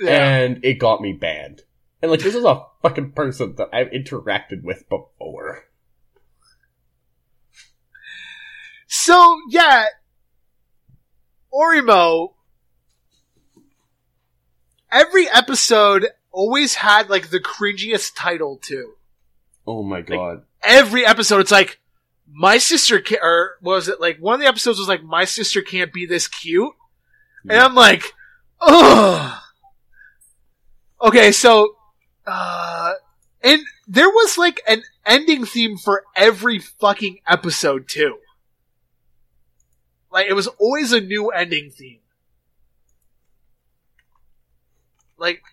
and it got me banned. And like, this is a fucking person that I've interacted with before. So yeah, Oreimo. Every episode always had like the cringiest title too. Oh my god. Every episode, it's like my sister ca- or what was it like one of the episodes was like my sister can't be this cute, and I'm like, ugh. Okay, so uh, and there was like an ending theme for every fucking episode too. Like it was always a new ending theme. like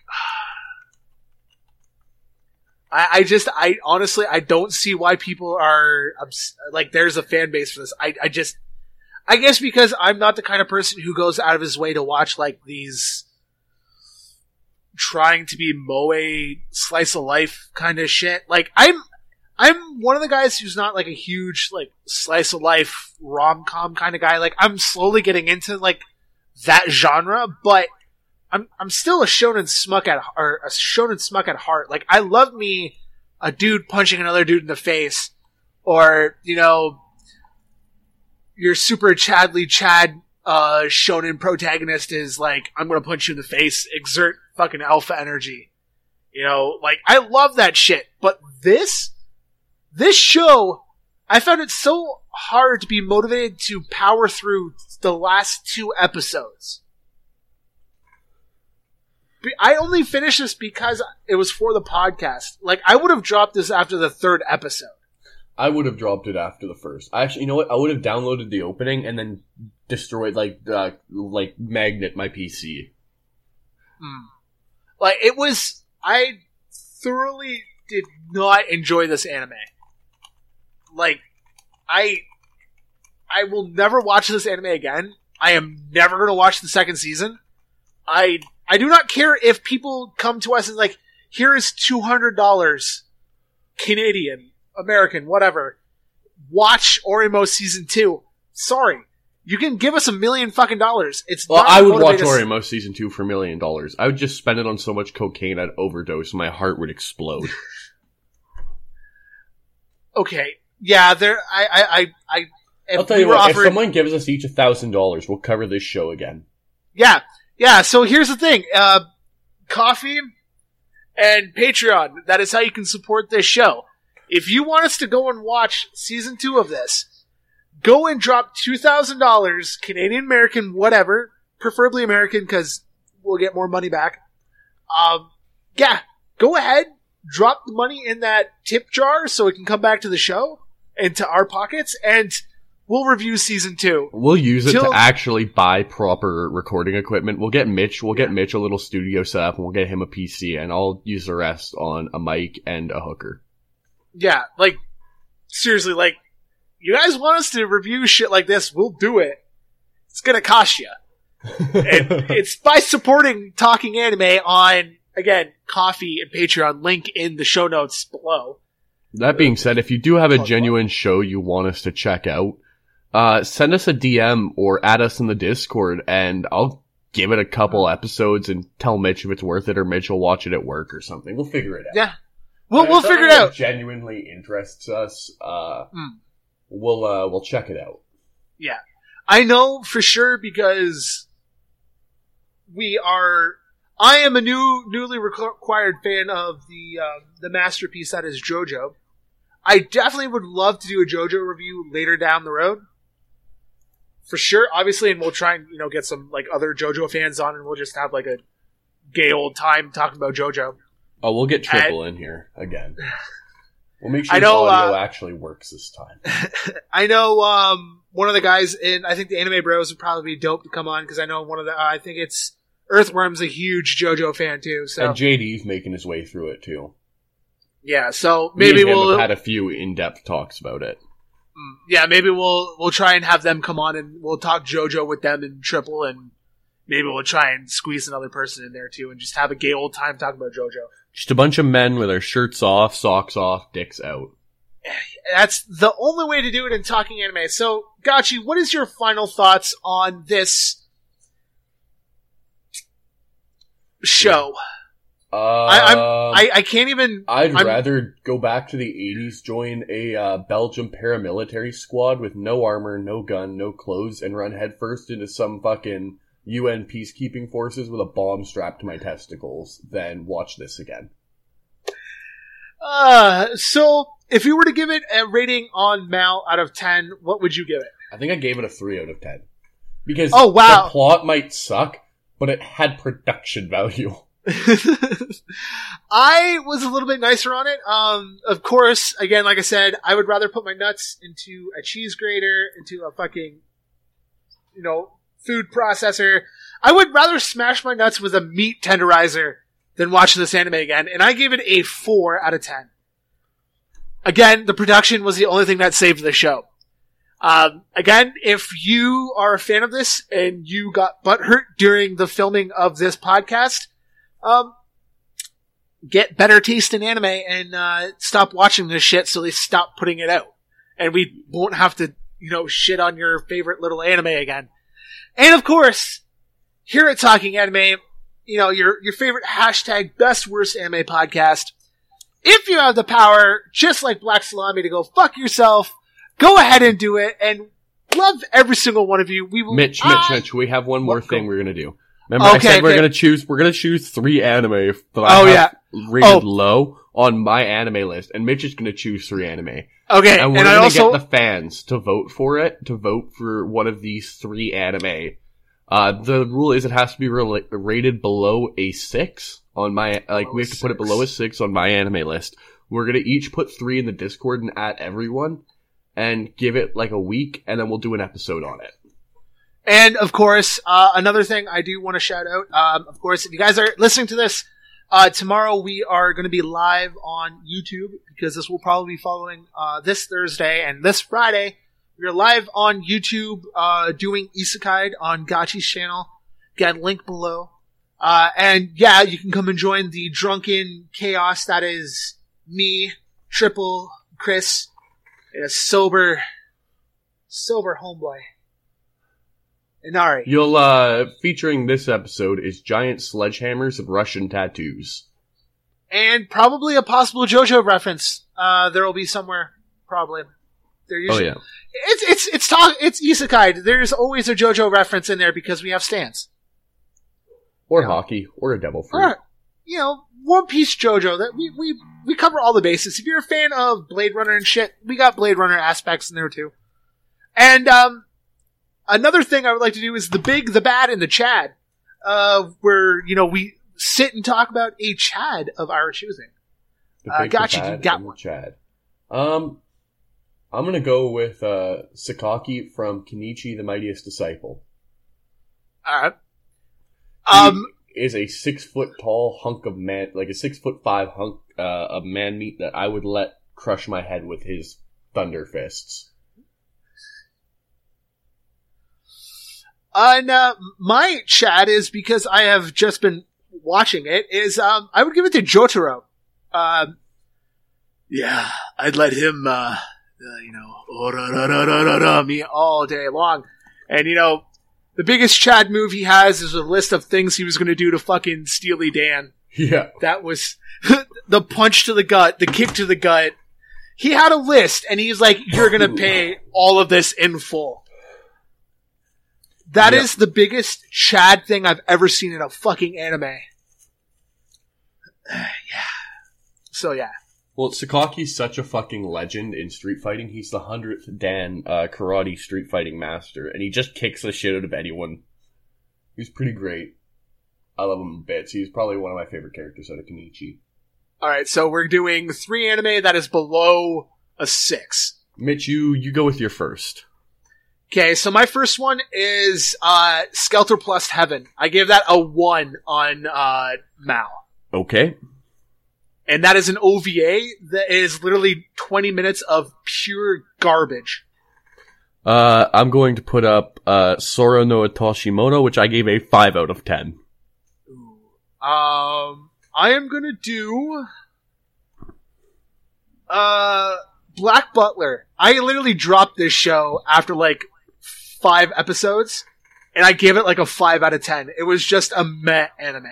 I, I just I honestly I don't see why people are like there's a fan base for this. I I just I guess because I'm not the kind of person who goes out of his way to watch like these trying to be moe slice of life kind of shit. Like I'm I'm one of the guys who's not like a huge like slice of life rom com kind of guy. Like I'm slowly getting into like that genre, but I'm I'm still a shonen smuck at or a shonen smuck at heart. Like I love me a dude punching another dude in the face, or you know, your super Chadley Chad uh, shonen protagonist is like, I'm gonna punch you in the face, exert fucking alpha energy. You know, like I love that shit. But this, this show, I found it so hard to be motivated to power through the last two episodes. I only finished this because it was for the podcast. Like I would have dropped this after the third episode. I would have dropped it after the first. Actually, you know what? I would have downloaded the opening and then destroyed like uh, like magnet my PC. Like it was, I thoroughly did not enjoy this anime. Like, I, I will never watch this anime again. I am never going to watch the second season. I, I do not care if people come to us and like, here is two hundred dollars, Canadian, American, whatever. Watch Oreimo season two. Sorry, you can give us a million fucking dollars. It's Well, I would watch us- Oreimo season two for a million dollars. I would just spend it on so much cocaine I'd overdose, my heart would explode. Okay, yeah, there. I, I, I, I if I'll tell you were what. If offered- someone gives us each a thousand dollars, we'll cover this show again. Yeah, yeah. So here's the thing: uh, coffee and Patreon. That is how you can support this show. If you want us to go and watch season two of this, go and drop two thousand dollars, Canadian, American, whatever, preferably American, because we'll get more money back. Um, yeah, go ahead, drop the money in that tip jar so it can come back to the show and to our pockets, and we'll review season two. We'll use it Till- to actually buy proper recording equipment. We'll get Mitch. We'll get Mitch a little studio set up, and we'll get him a PC, and I'll use the rest on a mic and a hooker. yeah, like seriously, like you guys want us to review shit like this, we'll do it. It's gonna cost you, and it's by supporting Talking Anime on again Coffee and Patreon. Link in the show notes below. That being said, if you do have a genuine show you want us to check out, uh, send us a DM or add us in the Discord, and I'll give it a couple episodes and tell Mitch if it's worth it, or Mitch will watch it at work or something. We'll figure it out. Yeah, we'll we'll figure it out. Genuinely interests us. Uh, Hmm. We'll uh, we'll check it out. Yeah, I know for sure because we are. I am a new, newly required fan of the um, the masterpiece that is JoJo. I definitely would love to do a JoJo review later down the road, for sure. Obviously, and we'll try and you know get some like other JoJo fans on, and we'll just have like a gay old time talking about JoJo. Oh, we'll get triple in here again. We'll make sure I know, the audio uh, actually works this time. I know um, one of the guys in I think the Anime Bros would probably be dope to come on because I know one of the uh, I think it's Earthworm's a huge JoJo fan too. So And JD's making his way through it too. yeah, so maybe we'll have had a few in-depth talks about it. yeah maybe we'll we'll try and have them come on and we'll talk JoJo with them in triple and maybe we'll try and squeeze another person in there too and just have a gay old time talking about JoJo. Just a bunch of men with their shirts off, socks off, dicks out. That's the only way to do it in talking anime. So, Gachi, what is your final thoughts on this show? Uh, I, I'm I, I can't even. I'd I'm- rather go back to the 80s, join a uh, Belgium paramilitary squad with no armor, no gun, no clothes, and run headfirst into some fucking UN peacekeeping forces with a bomb strapped to my testicles than watch this again. Uh, so if you were to give it a rating on Mal out of ten, what would you give it? I think I gave it a 3 out of 10. Because Oh, wow. the plot might suck, but it had production value. I was a little bit nicer on it. Um, of course, again, like I said, I would rather put my nuts into a cheese grater, into a fucking, you know, food processor. I would rather smash my nuts with a meat tenderizer than watching this anime again, and I gave it a 4 out of 10. Again, the production was the only thing that saved the show. Um, again, if you are a fan of this and you got butthurt during the filming of this podcast, um, get better taste in anime and uh, stop watching this shit so they stop putting it out. And we won't have to, you know, shit on your favorite little anime again. And of course, here at Talking Anime, you know, your, your favorite hashtag best worst anime podcast. If you have the power, just like Black Salami, to go fuck yourself, go ahead and do it. And love every single one of you. We will. Mitch, Mitch, I- Mitch, we have one more thing go- we're gonna do. Remember, I Okay, said we're okay. gonna choose. We're gonna choose three anime that I Oh, have rated Oh. low on my anime list, and Mitch is gonna choose three anime. Okay, And we're and I gonna also get the fans to vote for it, to vote for one of these three anime. Uh, the rule is it has to be rela- rated below a six on my, like, we have to put it below a six on my anime list. We're gonna each put three in the Discord and at everyone, and give it like a week, and then we'll do an episode on it. And of course, uh, another thing I do want to shout out. Um, of course, if you guys are listening to this uh, tomorrow, we are going to be live on YouTube because this will probably be following uh, this Thursday and this Friday. We are live on YouTube uh, doing Isekai on Gachi's channel. Again, link below. Uh, and yeah, you can come and join the drunken chaos that is me, Triple, Chris, and a sober, sober homeboy. Inari. You'll, uh, featuring this episode is giant sledgehammers and Russian tattoos. and probably a possible JoJo reference. Uh, there will be somewhere, probably. There Oh usually, yeah. It's it's it's talk. It's isekai. There's always a JoJo reference in there because we have stands. Or Haki, or a devil fruit. Or you know, One Piece JoJo. That we we we cover all the bases. If you're a fan of Blade Runner and shit, we got Blade Runner aspects in there too. And um, another thing I would like to do is the big, the bad, and the Chad. Uh, where you know we sit and talk about a Chad of our choosing. The Uh, big, the gotcha, you bad, got one. Chad. Um, I'm gonna go with uh, Sakaki from Kenichi the Mightiest Disciple. All right. Um. He is a six foot tall hunk of man, like a six foot five hunk uh, of man meat that I would let crush my head with his thunder fists. And uh, my chat is because I have just been watching it. Is um, I would give it to Jotaro. Um, yeah, I'd let him, uh, uh, you know, "Oh, me all day long. And you know, the biggest Chad move he has is a list of things he was going to do to fucking Steely Dan. Yeah, That was the punch to the gut, the kick to the gut. He had a list, and he's like, "You're gonna pay all of this in full." That is Yep. the biggest Chad thing I've ever seen in a fucking anime. yeah. So yeah. Well, Sakaki's such a fucking legend in street fighting. He's the hundredth Dan uh, karate street fighting master, and he just kicks the shit out of anyone. He's pretty great. I love him bits. He's probably one of my favorite characters out of Kenichi. All right. So we're doing three anime that is below a six. Mitch, you you go with your first. Okay. So my first one is uh Skelter Plus Heaven. I gave that a one on uh MAL. Okay. and that is an OVA that is literally 20 minutes of pure garbage. Uh, I'm going to put up uh, Sora no Otoshimono, which I gave a five out of ten. Um, I am gonna do, uh, Black Butler. I literally dropped this show after like five episodes, and I gave it like a five out of ten. It was just a meh anime.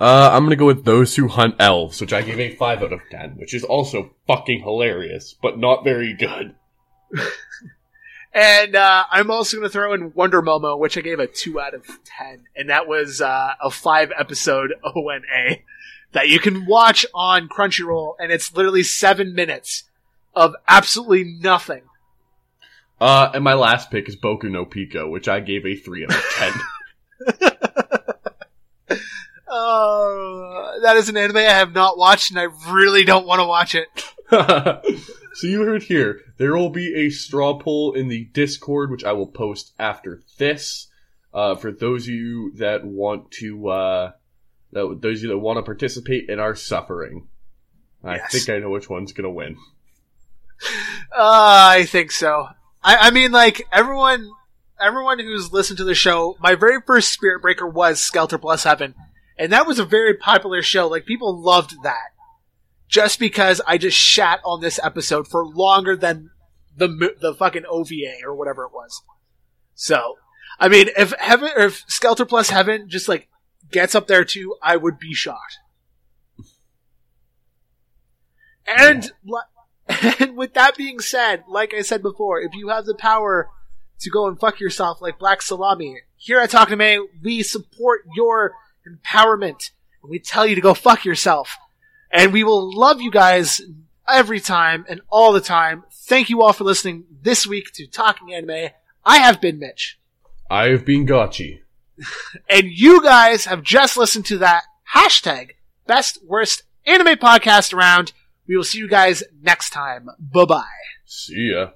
Uh, I'm gonna go with Those Who Hunt Elves, which I gave a five out of ten, which is also fucking hilarious, but not very good. And uh, I'm also to throw in Wonder Momo, which I gave a 2 out of 10. And that was uh, a 5 episode ONA that you can watch on Crunchyroll. And it's literally 7 minutes of absolutely nothing. Uh, and my last pick is Boku no Pico, which I gave a three out of ten. Oh, that is an anime I have not watched and I really don't want to watch it. so you heard here, There will be a straw poll in the Discord, which I will post after this. Uh, for those of you that want to, uh, that, those of you that want to participate in our suffering. I Yes. think I know which one's gonna win. Uh, I think so. I, I mean, like everyone, everyone who's listened to the show, my very first Spirit Breaker was Skelter Plus Heaven, and that was a very popular show. Like people loved that, just because I just shat on this episode for longer than the mo- the fucking OVA or whatever it was. So, I mean, if Heaven, if Skelter Plus Heaven just like gets up there too, I would be shocked. And. li- and with that being said, like I said before, if you have the power to go and fuck yourself like Black Salami, here at Talking Anime, we support your empowerment. And we tell you to go fuck yourself. And we will love you guys every time and all the time. Thank you all for listening this week to Talking Anime. I have been Mitch. I have been Gotchi. And you guys have just listened to that hashtag best worst anime podcast around. We will see you guys next time. Bye bye. See ya.